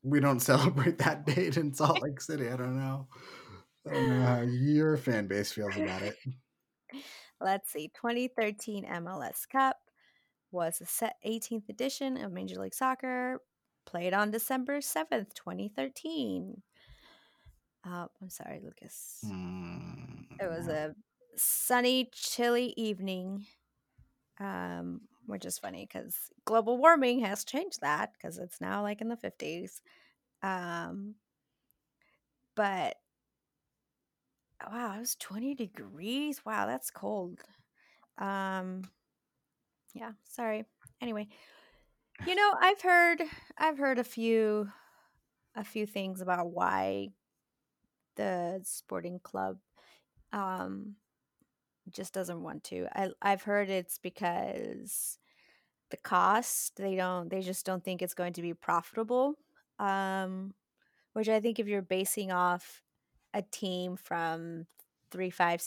We don't celebrate that date in Salt Lake City. I don't know. I don't know how your fan base feels about it. Let's see. 2013 MLS Cup was the 18th edition of Major League Soccer, played on December 7th, 2013. Uh, I'm sorry, Lucas. Mm, It was a sunny, chilly evening, um, which is funny because global warming has changed that because it's now like in the 50s. Um, but wow, it was 20 degrees. Wow, that's cold. Um, yeah, sorry. Anyway, you know, I've heard I've heard a few a few things about why the sporting club um just doesn't want to. I I've heard it's because the cost, they don't they just don't think it's going to be profitable. Um which I think if you're basing off a team from three, five,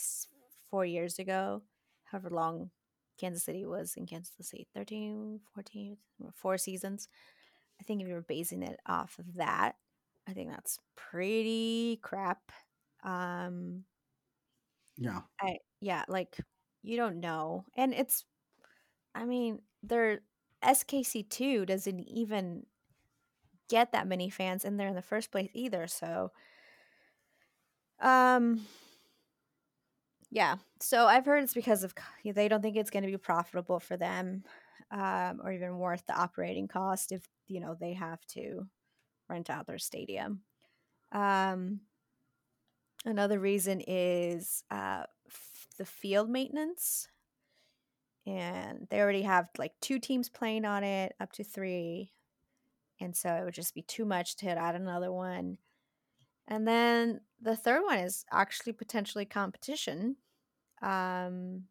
four years ago, however long Kansas City was in Kansas City, 13, 14, four seasons. I think if you're basing it off of that, I think that's pretty crap. Um, Yeah. I yeah, like you don't know, and it's, I mean, their SKC two doesn't even get that many fans in there in the first place either. So, um, yeah. So I've heard it's because of they don't think it's going to be profitable for them, um, or even worth the operating cost if you know they have to rent out their stadium. Um, another reason is uh, f- the field maintenance, and they already have like two teams playing on it, up to three, and so it would just be too much to add another one. And then the third one is actually potentially competition. Um,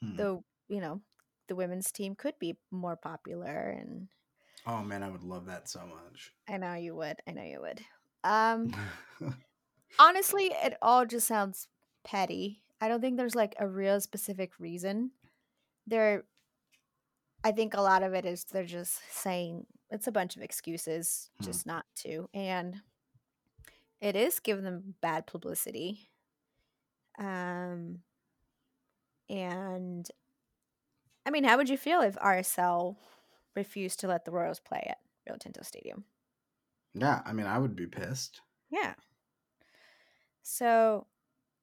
Hmm. the you know the women's team could be more popular, and Oh man, I would love that so much. I know you would. I know you would. Um, honestly, it all just sounds petty. I don't think there's like a real specific reason. There, I think a lot of it is they're just saying it's a bunch of excuses Hmm. just not to, and it is giving them bad publicity. Um, and I mean, how would you feel if RSL refused to let the Royals play at Rio Tinto Stadium? yeah, I mean, I would be pissed. Yeah. So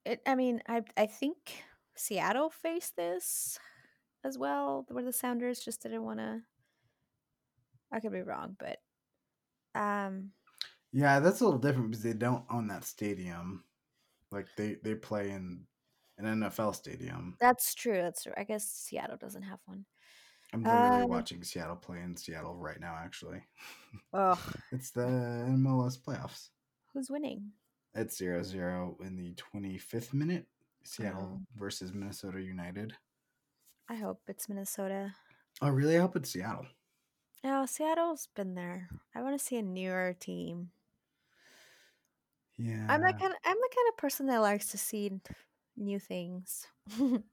it I mean, I I think Seattle faced this as well, where the Sounders just didn't want to I could be wrong, but um Yeah, that's a little different because they don't own that stadium. Like they they play in an NFL stadium. that's true. That's true. I guess Seattle doesn't have one. I'm literally Uh, watching Seattle play in Seattle right now. Actually, ugh, it's the MLS playoffs. who's winning? It's 0-0 in the 25th minute. Seattle Oh. versus Minnesota United. I hope it's Minnesota. Oh, really? I hope it's Seattle. No, Seattle's been there. I want to see a newer team. Yeah. I'm that kind of I'm the kind of person that likes to see new things.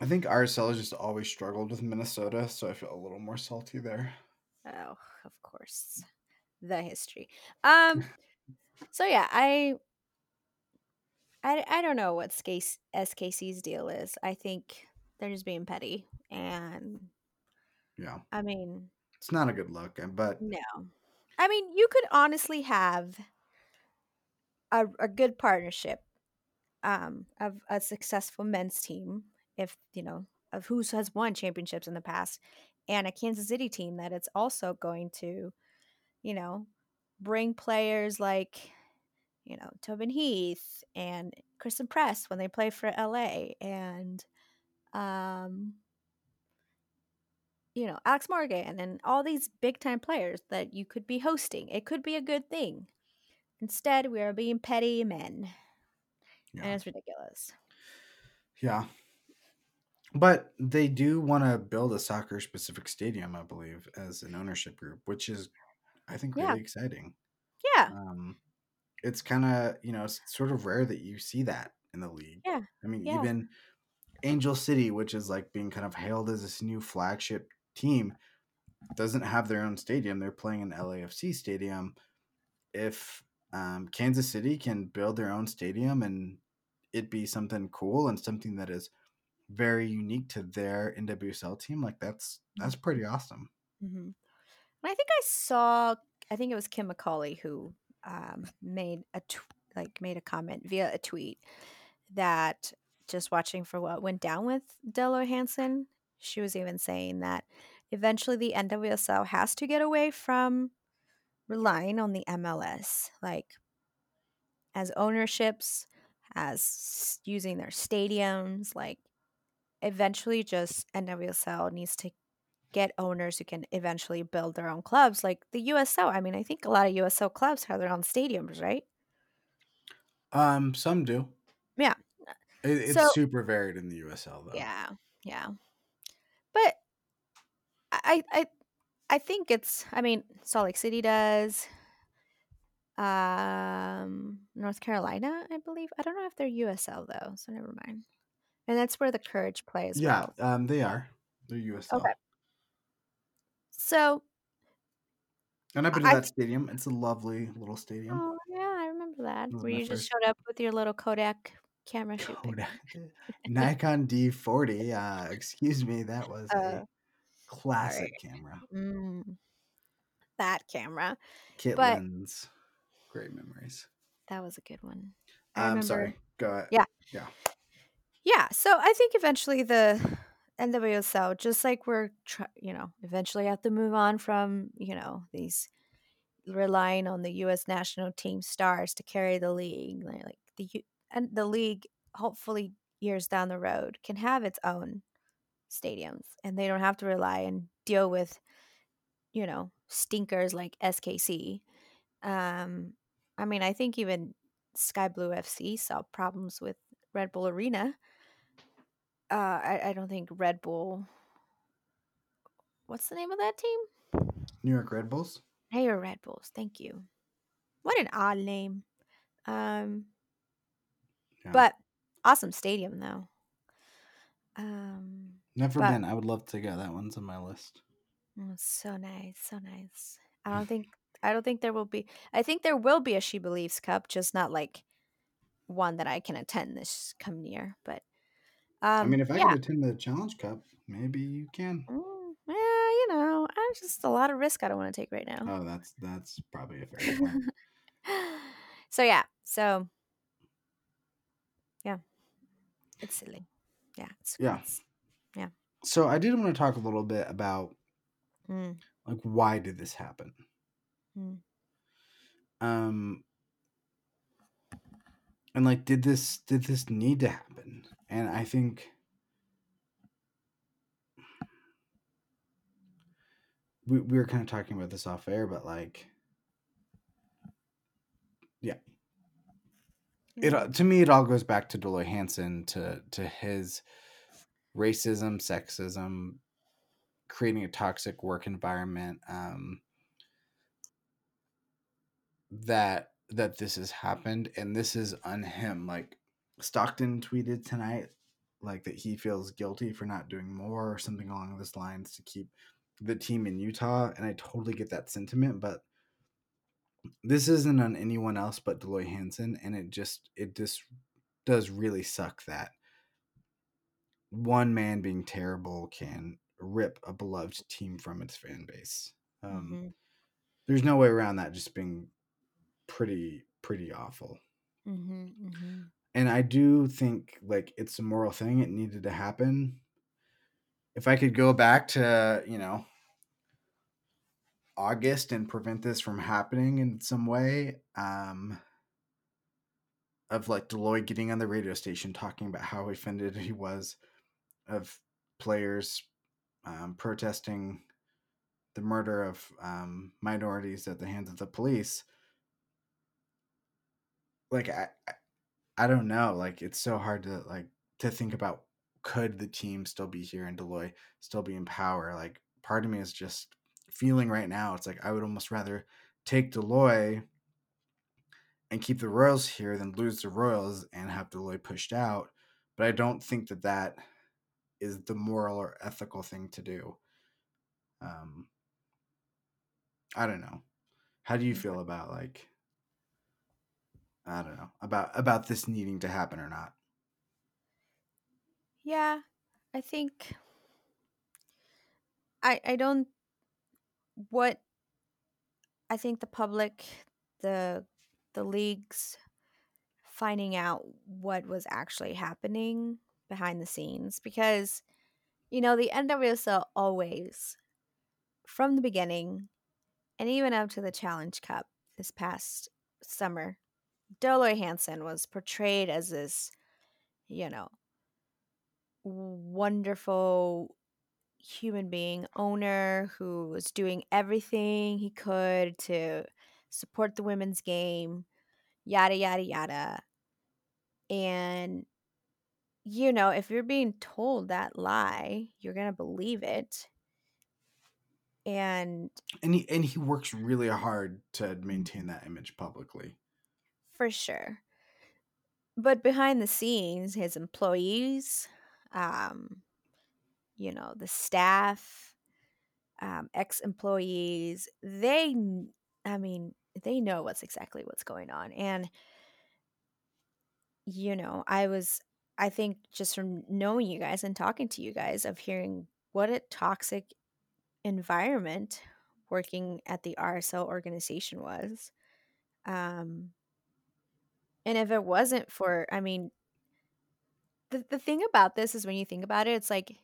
I think RSL has just always struggled with Minnesota, so I feel a little more salty there. Oh, of course. The history. Um so yeah, I I I don't know what SKC, SKC's deal is. I think they're just being petty and Yeah. I mean, It's not a good look, uh, but no. I mean, you could honestly have a, a good partnership um of a successful men's team if, you know, of who has won championships in the past and a Kansas City team that it's also going to, you know, bring players like you know, Tobin Heath and Christen Press when they play for LA and um you know, Alex Morgan and all these big time players that you could be hosting. It could be a good thing. Instead, we are being petty men. And it's ridiculous. Yeah. But they do want to build a soccer specific stadium, I believe, as an ownership group, which is I think Yeah. really exciting. Yeah. Um it's kind of, you know, it's sort of rare that you see that in the league. Yeah. I mean, Yeah. even Angel City, which is like being kind of hailed as this new flagship team, doesn't have their own stadium. They're playing in LAFC stadium. If um, Kansas City can build their own stadium and it be something cool and something that is very unique to their NWSL team, like that's that's pretty awesome. hmm And I think I saw, I think it was Kim McCauley who um, made a like made a comment via a tweet that just watching for what went down with Dell Loy Hansen, she was even saying that eventually the NWSL has to get away from relying on the MLS, like as ownerships, as using their stadiums, like eventually just NWSL needs to get owners who can eventually build their own clubs like the USL. I mean, I think a lot of USL clubs have their own stadiums, right? Um, some do. Yeah. It, it's So- super varied in the USL though. Yeah. Yeah. But I I I think it's I mean, Salt Lake City does. Um North Carolina, I believe. I don't know if they're USL though, so never mind. And that's where the Courage plays. yeah, well. um, they are. They're USL. Okay. So, And I've been to I- that stadium. It's a lovely little stadium. oh yeah, I remember that. Where you just first- showed up with your little Kodak camera shoot. Kodak. Nikon D40. Uh, excuse me, that was Uh, a classic camera. Mm, that camera. Kit but- lens. Great memories. That was a good one. I I'm remember- sorry. Go ahead. Yeah. Yeah. Yeah, so I think eventually the NWSL, just like we're, try, you know, eventually have to move on from, you know, these relying on the U.S. national team stars to carry the league. Like the and the league, hopefully years down the road, can have its own stadiums, and they don't have to rely and deal with, you know, stinkers like SKC. Um, I mean, I think even Sky Blue FC saw problems with Red Bull Arena. Uh, I, I don't think Red Bull. What's the name of that team? New York Red Bulls. Hey, or Red Bulls. Thank you. What an odd name. Um, Yeah. but awesome stadium though. Um, Never but- been. I would love to go. That one's on my list. mm, so nice, so nice. I don't think I don't think there will be. I think there will be a She Believes Cup, just not like one that I can attend this come year. But um, I mean, if I yeah. could attend the Challenge Cup, maybe you can. Mm, yeah, you know, I just a lot of risk I don't want to take right now. Oh, that's that's probably a fair point. so yeah, so Yeah. It's silly. Yeah. It's, Yeah. it's- yeah. So I did want to talk a little bit about mm, like why did this happen? mm. Um and like did this did this need to happen? And I think we, we were kind of talking about this off air, but like yeah. it uh, to me it all goes back to Dell Loy Hansen to to his racism, sexism, creating a toxic work environment um that that this has happened and this is on him like Stockton tweeted tonight like that he feels guilty for not doing more or something along those lines to keep the team in Utah and I totally get that sentiment but this isn't on anyone else but Dell Loy Hansen and it just it just does really suck that one man being terrible can rip a beloved team from its fan base. Um, Mhm, There's no way around that just being pretty pretty awful. mhm, mhm. And I do think like it's a moral thing. It needed to happen. If I could go back to you know August and prevent this from happening in some way, um, of like Dell Loy getting on the radio station talking about how offended he was of players um, protesting the murder of um, minorities at the hands of the police. Like I, I- don't know. Like it's so hard to like to think about. Could the team still be here and Dell Loy still be in power? Like part of me is just feeling right now. It's like I would almost rather take Dell Loy and keep the Royals here than lose the Royals and have Dell Loy pushed out. But I don't think that that is the moral or ethical thing to do. Um, I don't know. How do you feel about like I don't know about about this needing to happen or not? Yeah, I think I I don't what I think the public, the the leagues finding out what was actually happening behind the scenes because you know the NWSL always from the beginning and even up to the Challenge Cup this past summer, Dell Loy Hansen was portrayed as this, you know, wonderful human being owner who was doing everything he could to support the women's game, yada, yada, yada. And, you know, if you're being told that lie, you're going to believe it. And And he and he works really hard to maintain that image publicly. for sure. But behind the scenes, his employees, um, you know, the staff, um, ex employees, they, I mean, they know what's exactly what's going on. And, you know, I was, I think just from knowing you guys and talking to you guys, of hearing what a toxic environment working at the RSL organization was. Um, and if it wasn't for, I mean, the, the thing about this is when you think about it, it's like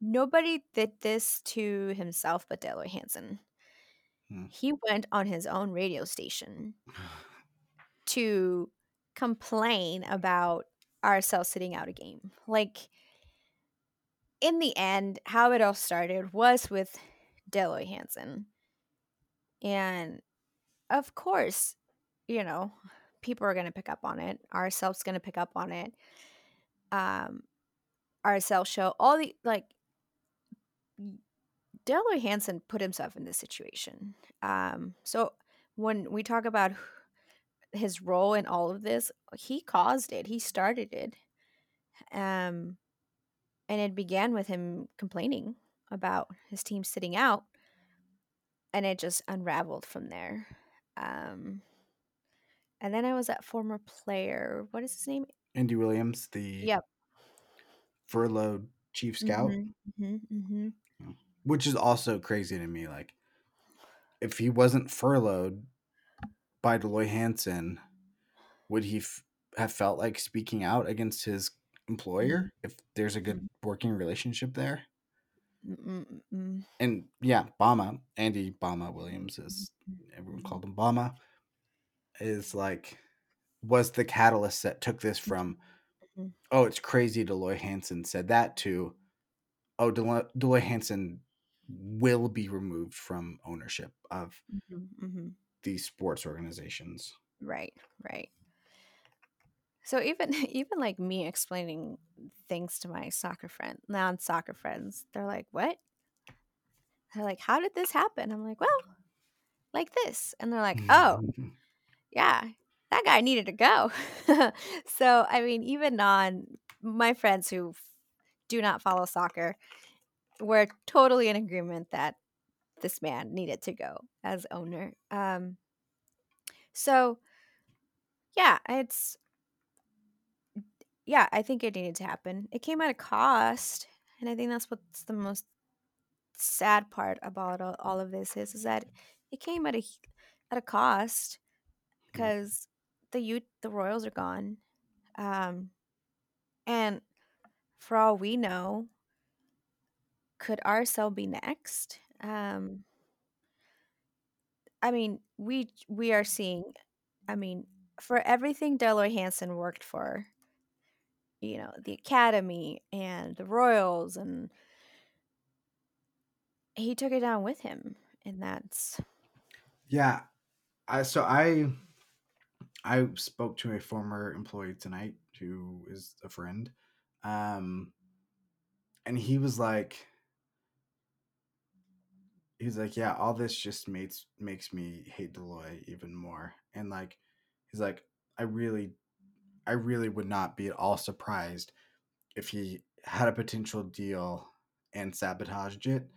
nobody did this to himself but Dell Loy Hansen. Hmm. He went on his own radio station to complain about RSL sitting out a game. Like, in the end, how it all started was with Dell Loy Hansen. And of course, you know, people are going to pick up on it. Ourselves going to pick up on it. Um, RSL show, all the, like, Dell Loy Hansen put himself in this situation. Um, so when we talk about his role in all of this, he caused it. He started it. Um, and it began with him complaining about his team sitting out, and it just unraveled from there. Um, and then I was that former player. What is his name? Andy Williams, the Yep. furloughed chief scout, hmm hmm which is also crazy to me. Like, if he wasn't furloughed by Dell Loy Hansen, would he f- have felt like speaking out against his employer if there's a good working relationship there. Mm-mm-mm. And yeah, Bama, Andy Bama Williams is everyone called him Bama, is like was the catalyst that took this from Mhm. oh it's crazy Dell Loy Hansen said that to oh Dell Loy, Deloy Hansen will be removed from ownership of Mhm, mhm. These sports organizations. Right, right. So even even like me explaining things to my soccer friend, non-soccer friends, they're like, "What?" They're like, "How did this happen?" I'm like, "Well, like this." And they're like, "Oh, mm-hmm. yeah, that guy needed to go." so, I mean, even non my friends who do not follow soccer were totally in agreement that this man needed to go as owner. Um so yeah, it's yeah, I think it needed to happen. It came at a cost, and I think that's what's the most sad part about all, of this is is that it came at a at a cost because the youth the Royals are gone, um, and for all we know, could RSL be next? Um, I mean, we we are seeing. I mean, for everything Dell Loy Hansen worked for, you know, the academy and the Royals and he took it down with him and that's Yeah, I so I I spoke to a former employee tonight who is a friend, um, and he was like, he's like, yeah, all this just makes makes me hate Dell Loy even more, and like, he's like, I really, I really would not be at all surprised if he had a potential deal and sabotaged it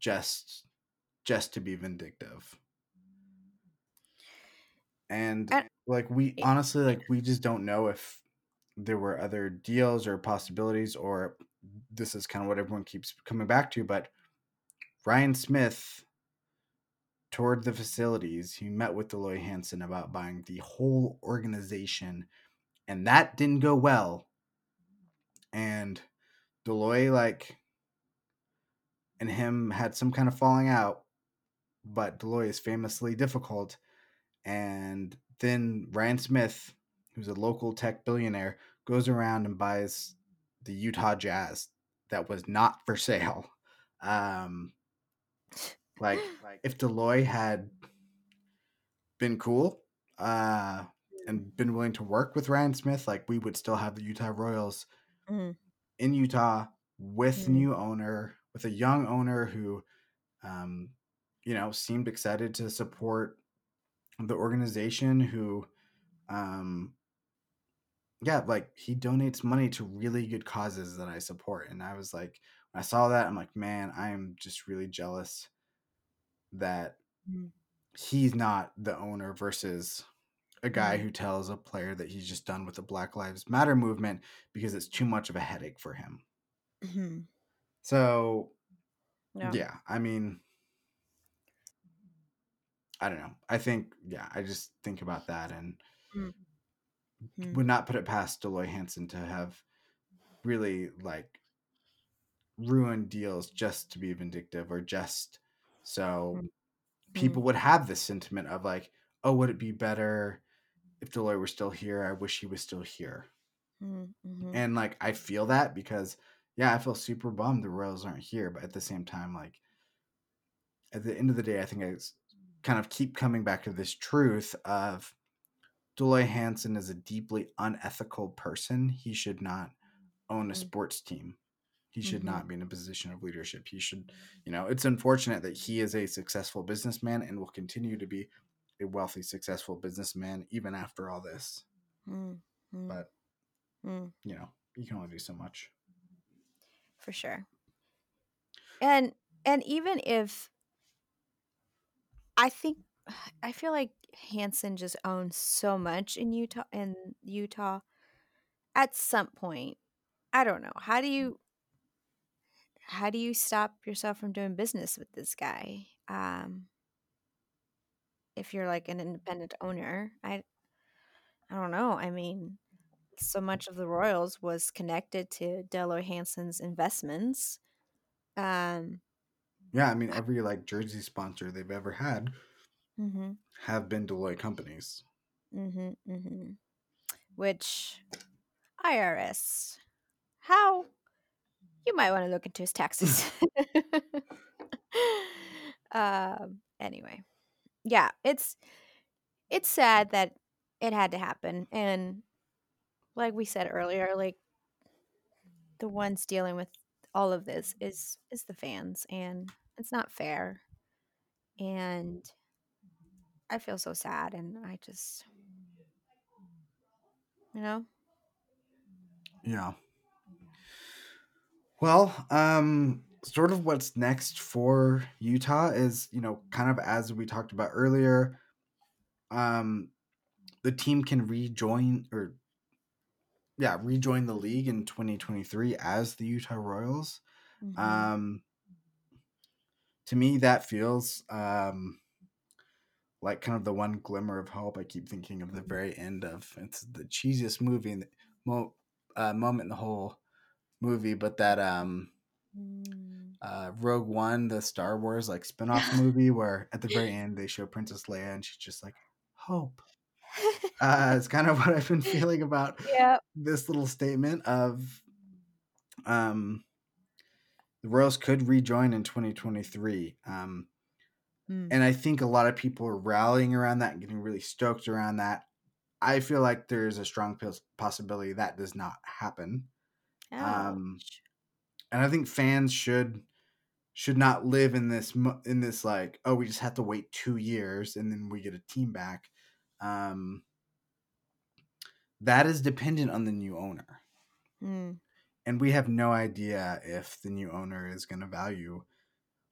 just just to be vindictive. And and like we honestly like we just don't know if there were other deals or possibilities or this is kind of what everyone keeps coming back to but Ryan Smith toured the facilities. He met with Dell Loy Hansen about buying the whole organization and that didn't go well. And Dell Loy like and him had some kind of falling out but Dell Loy is famously difficult. And then Ryan Smith who's a local tech billionaire goes around and buys the Utah Jazz that was not for sale. Um, like, like if Dell Loy had been cool uh, and been willing to work with Ryan Smith, like we would still have the Utah Royals Mhm. in Utah with Mhm. new owner, with a young owner who, um, you know, seemed excited to support the organization. Who, um, yeah, like he donates money to really good causes that I support. And I was like, I saw that, I'm like, man, I am just really jealous that Mhm. he's not the owner versus a guy Mhm. who tells a player that he's just done with the Black Lives Matter movement because it's too much of a headache for him. Mhm. So, Yeah. yeah, I mean, I don't know. I think, yeah, I just think about that and Mhm. would not put it past Dell Loy Hansen to have really like ruined deals just to be vindictive or just so Mhm. people would have this sentiment of like, oh, would it be better if Dell Loy were still here? I wish he was still here. Mhm. Mhm. And like I feel that because yeah, I feel super bummed the Royals aren't here, but at the same time, like at the end of the day, I think I kind of keep coming back to this truth of Dell Loy Hansen is a deeply unethical person. He should not own a sports team. He should Mhm. not be in a position of leadership. He should, you know, it's unfortunate that he is a successful businessman and will continue to be a wealthy, successful businessman even after all this. Mhm. Mhm. But, Mhm. you know, you can only do so much. for sure and and even if i think i feel like hansen just owns so much in utah in utah at some point i don't know how do you how do you stop yourself from doing business with this guy um if you're like an independent owner i i don't know i mean so much of the Royals was connected to Dell Loy Hansen's investments. Um, Yeah, I mean every like jersey sponsor they've ever had mm-hmm, have been Dell Loy companies. mm-hmm, mm-hmm. Which IRS, how you might want to look into his taxes. um, anyway, yeah, it's it's sad that it had to happen, and like we said earlier, like the ones dealing with all of this is is the fans, and it's not fair. And I feel so sad, and I just, you know, Yeah. Well, um, sort of what's next for Utah is, you know, kind of as we talked about earlier, um, the team can rejoin or yeah, rejoin the league in 2023 as the Utah Royals. mhm, Um, to me, that feels um, like kind of the one glimmer of hope. I keep thinking of the very end of it's the cheesiest movie in the mo- uh, moment in the whole movie, but that um, mm. uh, Rogue One, the Star Wars like spin-off movie, where at the very end they show Princess Leia and she's just like hope. Uh, it's kind of what I've been feeling about yeah. this little statement of um, the Royals could rejoin in 2023. Um, Mm. and I think a lot of people are rallying around that and getting really stoked around that. I feel like there's a strong possibility that does not happen. Um, and I think fans should should not live in this in this like oh we just have to wait two years and then we get a team back. Um, that is dependent on the new owner, Mm. and we have no idea if the new owner is going to value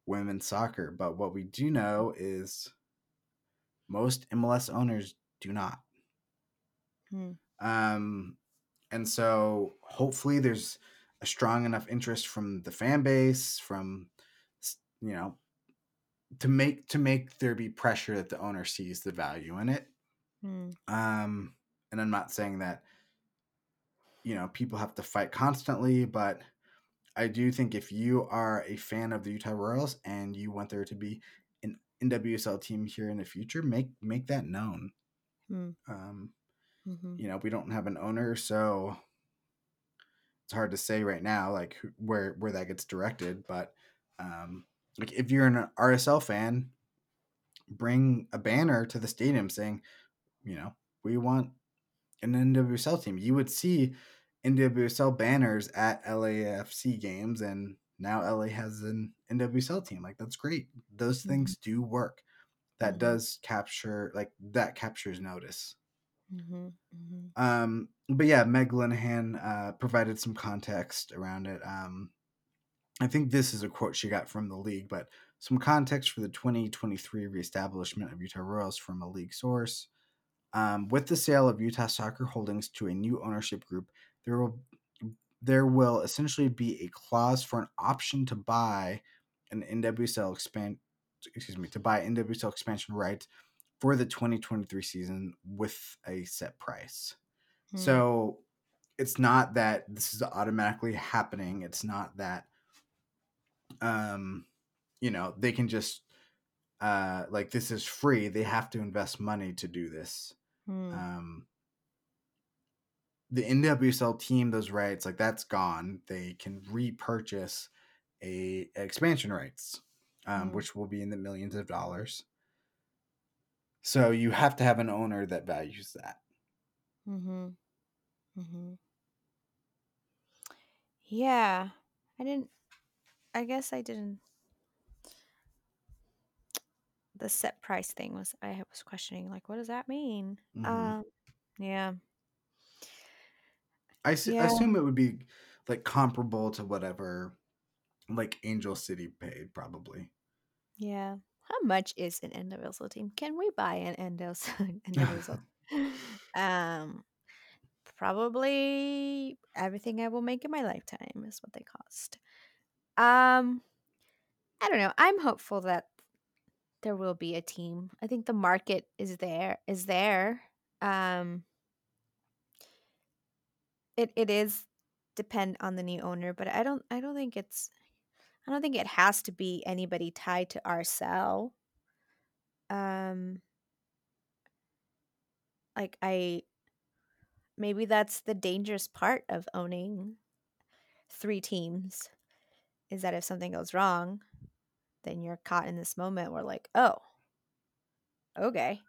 women's soccer. But what we do know is most MLS owners do not. Mm. Um, and so hopefully there's a strong enough interest from the fan base, from you know, to make to make there be pressure that the owner sees the value in it. Mm. Um, and I'm not saying that you know people have to fight constantly, but I do think if you are a fan of the Utah Royals and you want there to be an NWSL team here in the future, make make that known. Mm. Um, hmm you know we don't have an owner so it's hard to say right now like where where that gets directed but um like if you're an rsl fan bring a banner to the stadium saying you know we want an nwsl team. You would see nwsl banners at lafc games and now la has an nwsl team like that's great. Those Mhm. things do work. That Mhm. does capture like that captures notice hmm hmm um, but yeah, Meg Linehan uh, provided some context around it. Um, I think this is a quote she got from the league, but some context for the 2023 reestablishment of Utah Royals from a league source. Um, with the sale of Utah Soccer Holdings to a new ownership group, there will there will essentially be a clause for an option to buy an NWSL expand excuse me to buy NWSL expansion rights for the 2023 season with a set price. Mm. So it's not that this is automatically happening. It's not that um you know, they can just uh like this is free. They have to invest money to do this. Mm. Um the NWSL team those rights like that's gone. They can repurchase a expansion rights um Mm. which will be in the millions of dollars. So you have to have an owner that values that. hmm hmm Yeah, I didn't. I guess I didn't. The set price thing was I was questioning like, what does that mean? Mhm. Um, yeah, I s- yeah, assume it would be like comparable to whatever like Angel City paid, probably. yeah. How much is an NWSL team? Can we buy an? NWSL? um, probably everything I will make in my lifetime is what they cost. Um, I don't know. I'm hopeful that there will be a team. I think the market is there is there. Um it it is depend on the new owner, but I don't I don't think it's I don't think it has to be anybody tied to RSL. Um like I maybe that's the dangerous part of owning three teams is that if something goes wrong, then you're caught in this moment where like, oh, okay.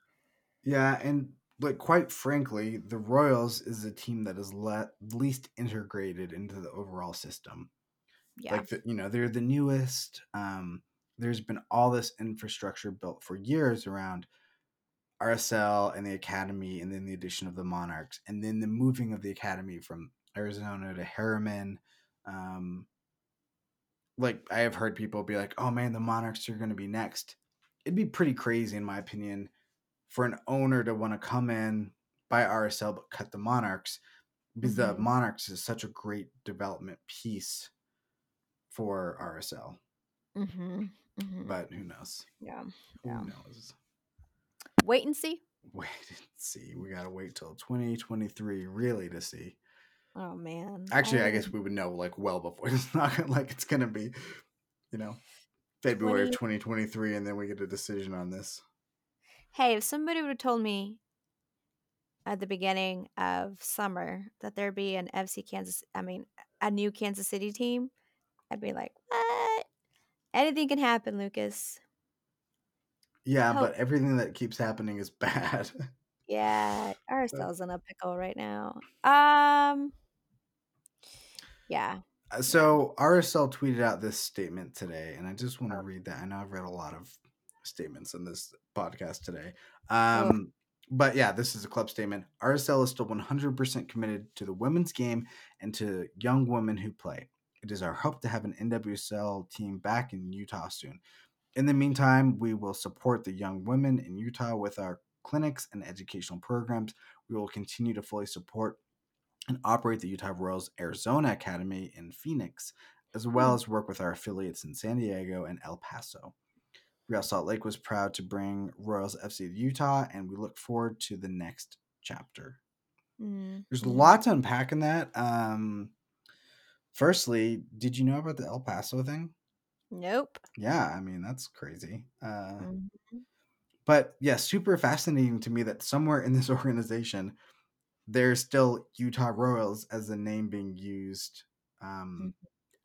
Yeah, and like quite frankly, the Royals is a team that is le- least integrated into the overall system. Yeah. Like the, you know, they're the newest. Um, there's been all this infrastructure built for years around RSL and the academy, and then the addition of the Monarchs, and then the moving of the academy from Arizona to Herriman. Um, like I have heard people be like, "Oh man, the Monarchs are going to be next." It'd be pretty crazy, in my opinion, for an owner to want to come in buy RSL but cut the Monarchs because the Mhm. Monarchs is such a great development piece for RSL. Mhm. Mhm. But who knows? yeah. Who knows? Wait and see. Wait and see. We gotta wait till 2023 really to see. Oh man. Actually, I I- guess we would know like well before. It's not gonna, like it's gonna be, you know, February of 2023, and then we get a decision on this. Hey, if somebody would have told me at the beginning of summer that there'd be an FC Kansas, I mean, a new Kansas City team, I'd be like, what? Anything can happen, Lucas. Yeah, but everything that keeps happening is bad. Yeah, RSL's in a pickle right now. Um, yeah. Uh, so RSL tweeted out this statement today, and I just want to Oh. read that. I know I've read a lot of statements in this podcast today. Um, but yeah, this is a club statement. RSL is still 100% committed to the women's game and to young women who play. It is our hope to have an NWSL team back in Utah soon. In the meantime, we will support the young women in Utah with our clinics and educational programs. We will continue to fully support and operate the Utah Royals Arizona Academy in Phoenix, as well Hmm. as work with our affiliates in San Diego and El Paso. Real Salt Lake was proud to bring Royals FC to Utah, and we look forward to the next chapter. Mm, There's a mm. lot to unpack in that. Um, firstly, did you know about the El Paso thing? Nope. Yeah, I mean that's crazy. Uh, Mhm. but yeah, super fascinating to me that somewhere in this organization, there's still Utah Royals as the name being used, um,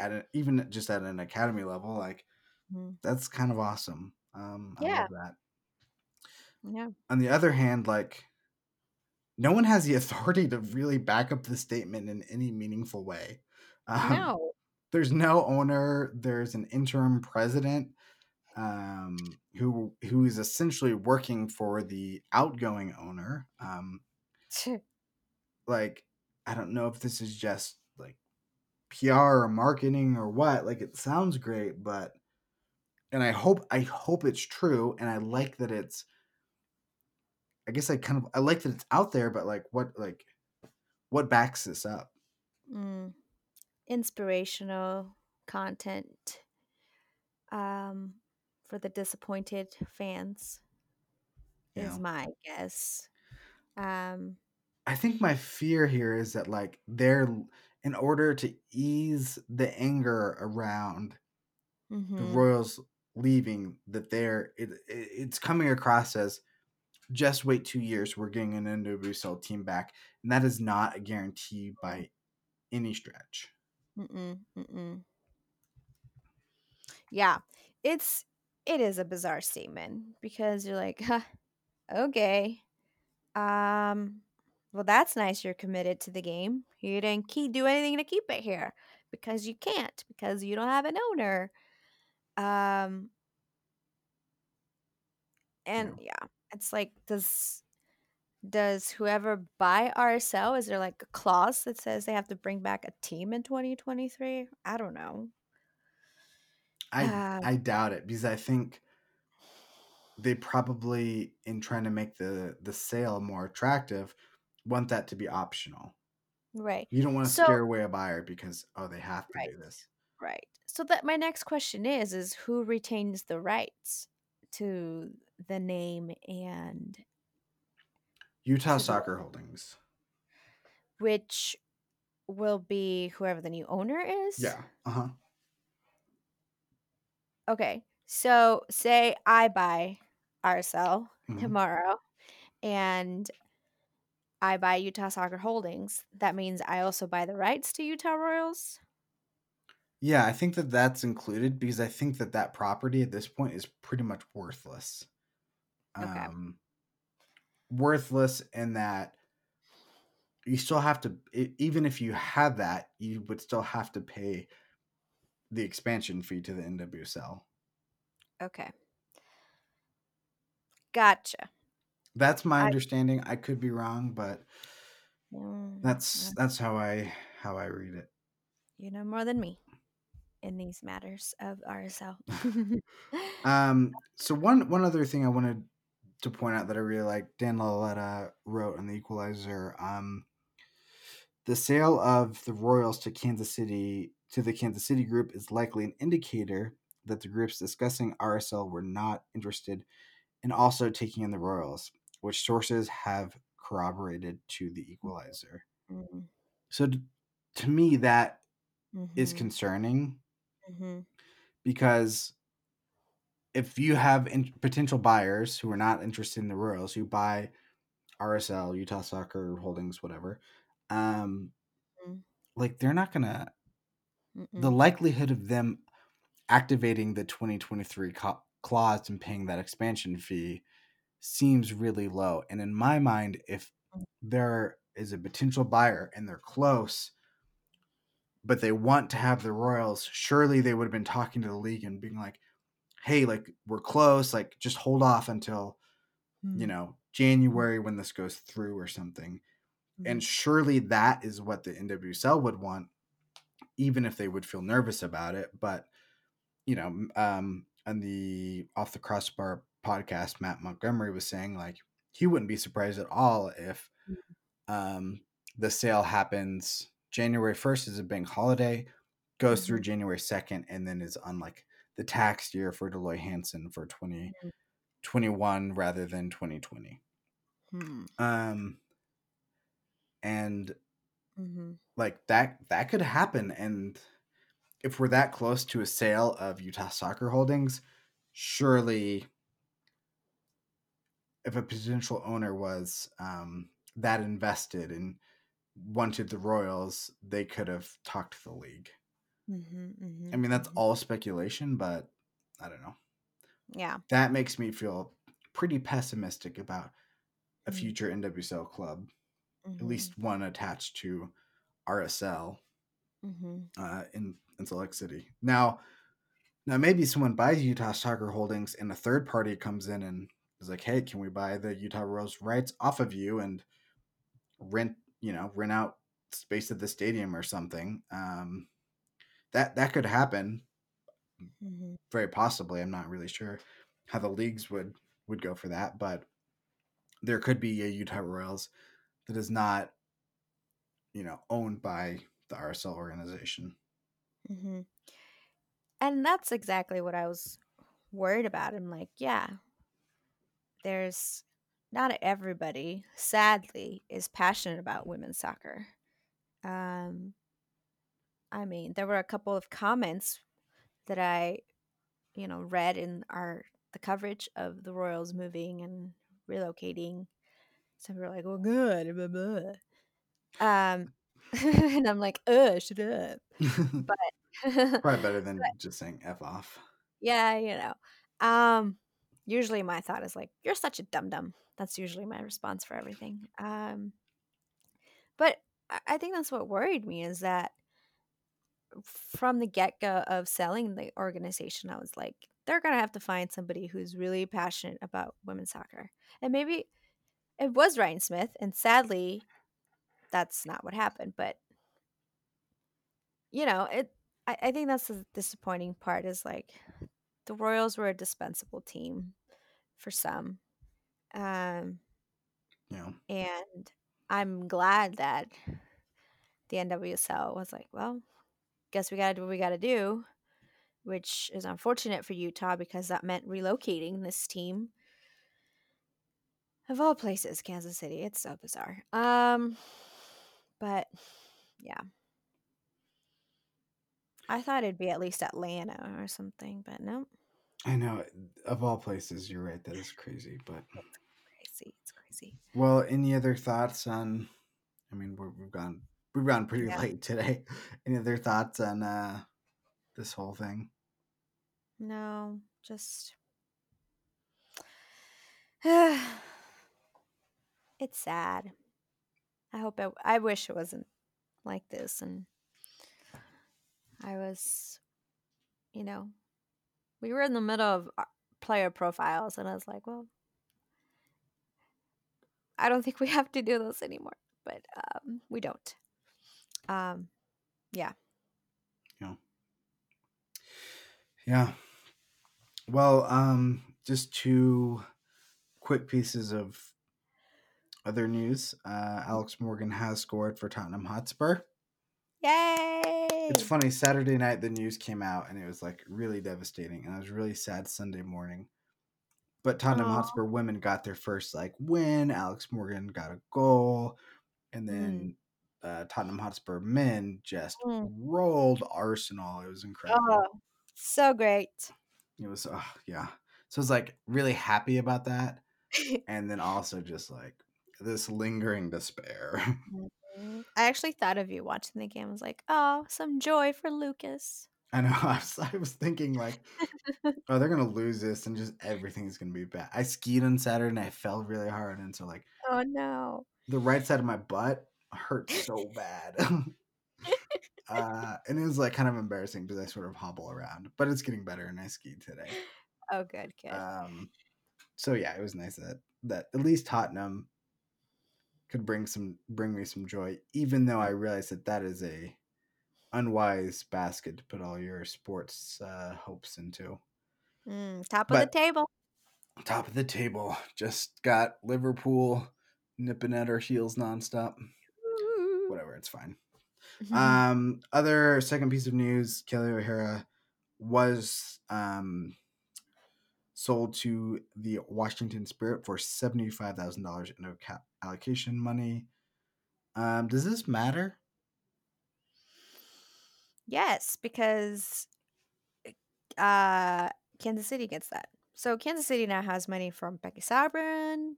at an, even just at an academy level. Like Mhm. that's kind of awesome. Um, I Yeah. love that. Yeah. On the other hand, like no one has the authority to really back up the statement in any meaningful way. Um, No. there's no owner. There's an interim president um, who who is essentially working for the outgoing owner. Um, like I don't know if this is just like PR or marketing or what. Like it sounds great, but and I hope I hope it's true, and I like that it's. I guess I kind of I like that it's out there, but like what like what backs this up? Mm. Inspirational content um, for the disappointed fans You is my guess. Um, I think my fear here is that like they're in order to ease the anger around the mhm. Royals leaving that they're it, it, it's coming across as just wait two years we're getting an NWSL team back and that is not a guarantee by any stretch. Mm-mm, mm-mm. Yeah, it's it is a bizarre statement because you're like, huh, okay, um, well that's nice. You're committed to the game. You didn't keep do anything to keep it here because you can't because you don't have an owner. Um, and yeah, it's like does does whoever buy RSL is there like a clause that says they have to bring back a team in 2023? I don't know. I Uh, I doubt it because I think they probably in trying to make the the sale more attractive want that to be optional. right. You don't want to So- scare away a buyer because oh they have to Right. do this. Right. So that my next question is is who retains the rights to the name and Utah Soccer Holdings. which will be whoever the new owner is. Yeah. Uh huh. Okay. So say I buy RSL Mhm. tomorrow and I buy Utah Soccer Holdings. That means I also buy the rights to Utah Royals. Yeah, I think that that's included because I think that that property at this point is pretty much worthless. Okay. Um, worthless in that you still have to, even if you had that, you would still have to pay the expansion fee to the NWSL. Okay. Gotcha. That's my I- understanding. I could be wrong, but Mm, that's that's how I how I read it. you know more than me in these matters of RSL. Um, so one one other thing I wanted to point out that I really like, Dan Lauletta wrote on the Equalizer. Um, the sale of the Royals to Kansas City to the Kansas City group is likely an indicator that the groups discussing RSL were not interested in also taking in the Royals, which sources have corroborated to the Equalizer. Mm, So to me, that is mhm, concerning mhm, because if you have in- potential buyers who are not interested in the Royals who buy RSL, Utah Soccer Holdings, whatever, um, Mm. like they're not gonna. The mm-mm. likelihood of them activating the 2023 co- clause and paying that expansion fee seems really low. And in my mind, if Mm. there is a potential buyer and they're close, but they want to have the Royals, surely they would have been talking to the league and being like, hey, like we're close, like just hold off until, you Mm, know, January when this goes through or something. And mm, surely that is what the NWSL would want, even if they would feel nervous about it. But, you know, um, on the Off the Crossbar podcast, Matt Montgomery was saying like he wouldn't be surprised at all if um, the sale happens January 1st is a bank holiday, goes through Mhm. January 2nd, and then is on like the tax year for Dell Loy Hansen for 2021 rather than 2020. Hmm. Um, and Mhm. like that that could happen and if we're that close to a sale of Utah Soccer Holdings, surely if a potential owner was um, that invested and wanted the Royals, they could have talked to the league. Mhm, mhm, I mean, that's mhm. all speculation, but I don't know. Yeah. That makes me feel pretty pessimistic about a Mm. future NWSL club, at least one attached to RSL. uh, in in Salt Lake City. Now, now maybe someone buys Utah Soccer Holdings, and a third party comes in and is like, "Hey, can we buy the Utah Royals rights off of you and rent, you know, rent out space at the stadium or something?" Um, that that could happen, Mhm. very possibly. I'm not really sure how the leagues would would go for that, but there could be a Utah Royals that is not, you know, owned by the RSL organization. mm-hmm. And that's exactly what I was worried about. I'm like, yeah, there's not everybody, sadly, is passionate about women's soccer. Um, I mean, there were a couple of comments that I, you know, read in our the coverage of the Royals moving and relocating. Some people were like, "Well, good," blah, blah. um, and I'm like, "Uh, shut up." But Probably better than just saying "f off." Yeah, you know. Um, usually my thought is like, "You're such a dum dum." That's usually my response for everything. Um, but I think that's what worried me is that from the get go of selling the organization, I was like, they're gonna have to find somebody who's really passionate about women's soccer, and maybe it was Ryan Smith, and sadly, that's not what happened. But you know, it. I, I think that's the disappointing part is like the Royals were a dispensable team for some. Um, know, and I'm glad that the NWSL was like, well, guess we got to do what we got to do, which is unfortunate for Utah because that meant relocating this team. Of all places, Kansas City. It's so bizarre. Um, but yeah. I thought it'd be at least Atlanta or something, but no. I know, of all places, you're right. That is crazy. But Crazy. It's crazy. well, any other thoughts on? I mean, we're, we've gone we've gone pretty Yeah. late today. Any other thoughts on uh this whole thing? No, just it's sad. I hope it, I wish it wasn't like this and I was you know, we were in the middle of player profiles and I was like, well, I don't think we have to do those anymore, but um we don't. Um yeah. Yeah. Yeah. Well, um, just two quick pieces of other news. Uh, Alex Morgan has scored for Tottenham Hotspur. Yay! It's funny. Saturday night, the news came out, and it was like really devastating, and I was really sad Sunday morning. But Tottenham Aw. Hotspur women got their first like win. Alex Morgan got a goal, and Mm. then uh, Tottenham Hotspur men just Mm. rolled Arsenal. It was incredible. Oh, so great. It was, oh, yeah. So I was like really happy about that, and then also just like this lingering despair. Mhm. I actually thought of you watching the game. I was like, oh, some joy for Lucas. I know. I was, I was thinking like, oh, they're gonna lose this, and just everything's gonna be bad. I skied on Saturday, and I fell really hard, and so like Oh no. the right side of my butt hurt so bad. uh, and it was like kind of embarrassing because I sort of hobble around, but it's getting better, and I skied today. Oh, good, good. Um, so yeah, it was nice that that at least Tottenham could bring some bring me some joy, even though I realize that that is a unwise basket to put all your sports uh, hopes into. Mm, top of the table. Top of the table, just got Liverpool nipping at our heels nonstop. Whatever, it's fine. Mhm. Um, other second piece of news: Kelly O'Hara was um sold to the Washington Spirit for seventy five thousand dollars in ca- allocation money. Um, does this matter? yes, because uh, Kansas City gets that. So Kansas City now has money from Becky Sauerbrunn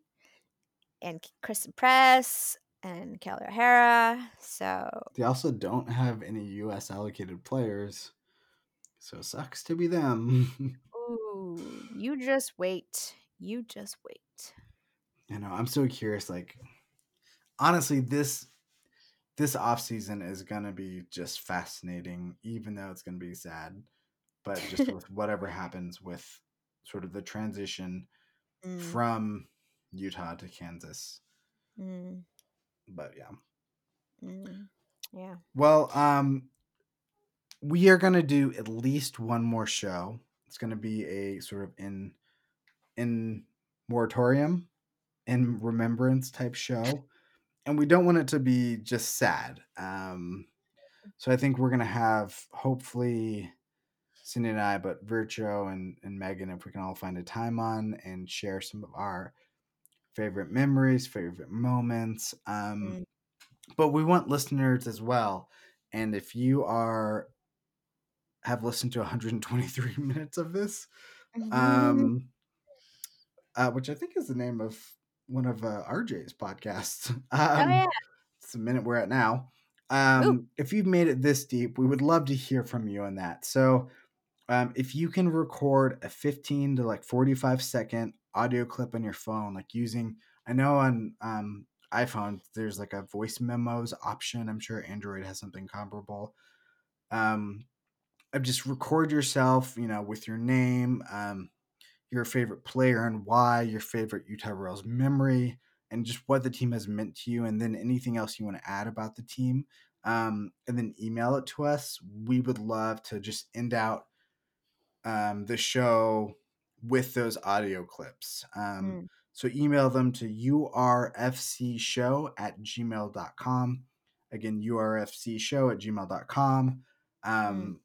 and Christen Press and Kelly O'Hara. So They also don't have any U.S. allocated players, so it sucks to be them. ooh, you just wait. You just wait. I know, I'm so curious. Like, honestly, this this off season is gonna be just fascinating, even though it's gonna be sad. But just with whatever happens with sort of the transition Mm, from Utah to Kansas. mm, But yeah. mm. Yeah. Well, um we are going to do at least one more show. It's going to be a sort of in in moratorium in remembrance type show. And we don't want it to be just sad. Um so I think we're going to have hopefully Cindy and I, but Virtuo and, and Megan, if we can all find a time on and share some of our favorite memories, favorite moments. Um, Mm. But we want listeners as well. And if you are have listened to 123 minutes of this, Mm-hmm. um, uh, which I think is the name of one of uh, RJ's podcasts. Um, oh yeah. it's the minute we're at now. Um, if you've made it this deep, we would love to hear from you on that. So, um, if you can record a 15 to like 45 second audio clip on your phone, like using, I know on um, iPhone there's like a voice memos option. I'm sure Android has something comparable. Um, just record yourself, you know, with your name, um, your favorite player and why, your favorite Utah Royals memory, and just what the team has meant to you, and then anything else you want to add about the team. Um, and then email it to us. We would love to just end out um, the show with those audio clips. Um, Mm. So email them to urfcshow at gmail.com. Again, urfcshow at gmail.com. Um,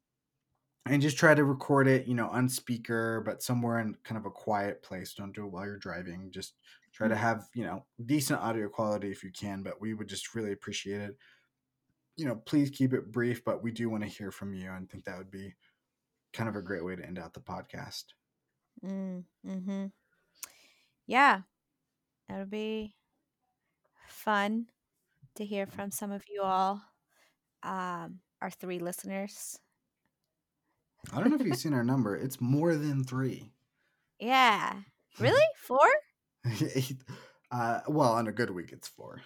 and just try to record it, you know, on speaker, but somewhere in kind of a quiet place. Don't do it while you're driving. Just try to Mm. have, you know, decent audio quality if you can, but we would just really appreciate it. you know, please keep it brief, but we do want to hear from you and think that would be kind of a great way to end out the podcast. Mm, hmm Yeah, it'll be fun to hear from some of you all, um, our three listeners. I don't know if you've seen our number. It's more than three. Yeah. Really? Four? uh, well, on a good week, it's four.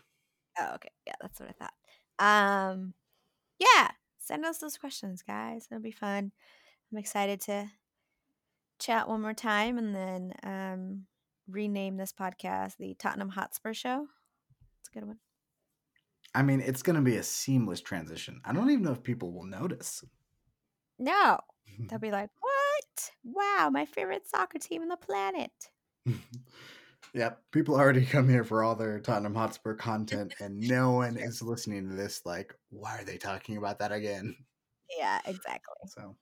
Oh, okay. Yeah, that's what I thought. Um, yeah, send us those questions, guys. It'll be fun. I'm excited to chat one more time and then um, rename this podcast the Tottenham Hotspur Show. It's a good one. I mean, it's going to be a seamless transition. I don't even know if people will notice. No, they'll be like, "What? Wow, my favorite soccer team on the planet." yep, people already come here for all their Tottenham Hotspur content, and no one is listening to this. Like, why are they talking about that again? Yeah, exactly. So,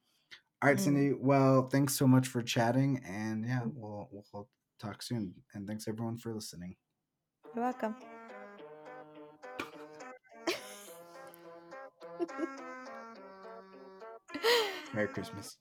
all right, mm. Cindy. Well, thanks so much for chatting, and yeah, we'll we'll talk soon. And thanks everyone for listening. You're welcome. Merry Christmas.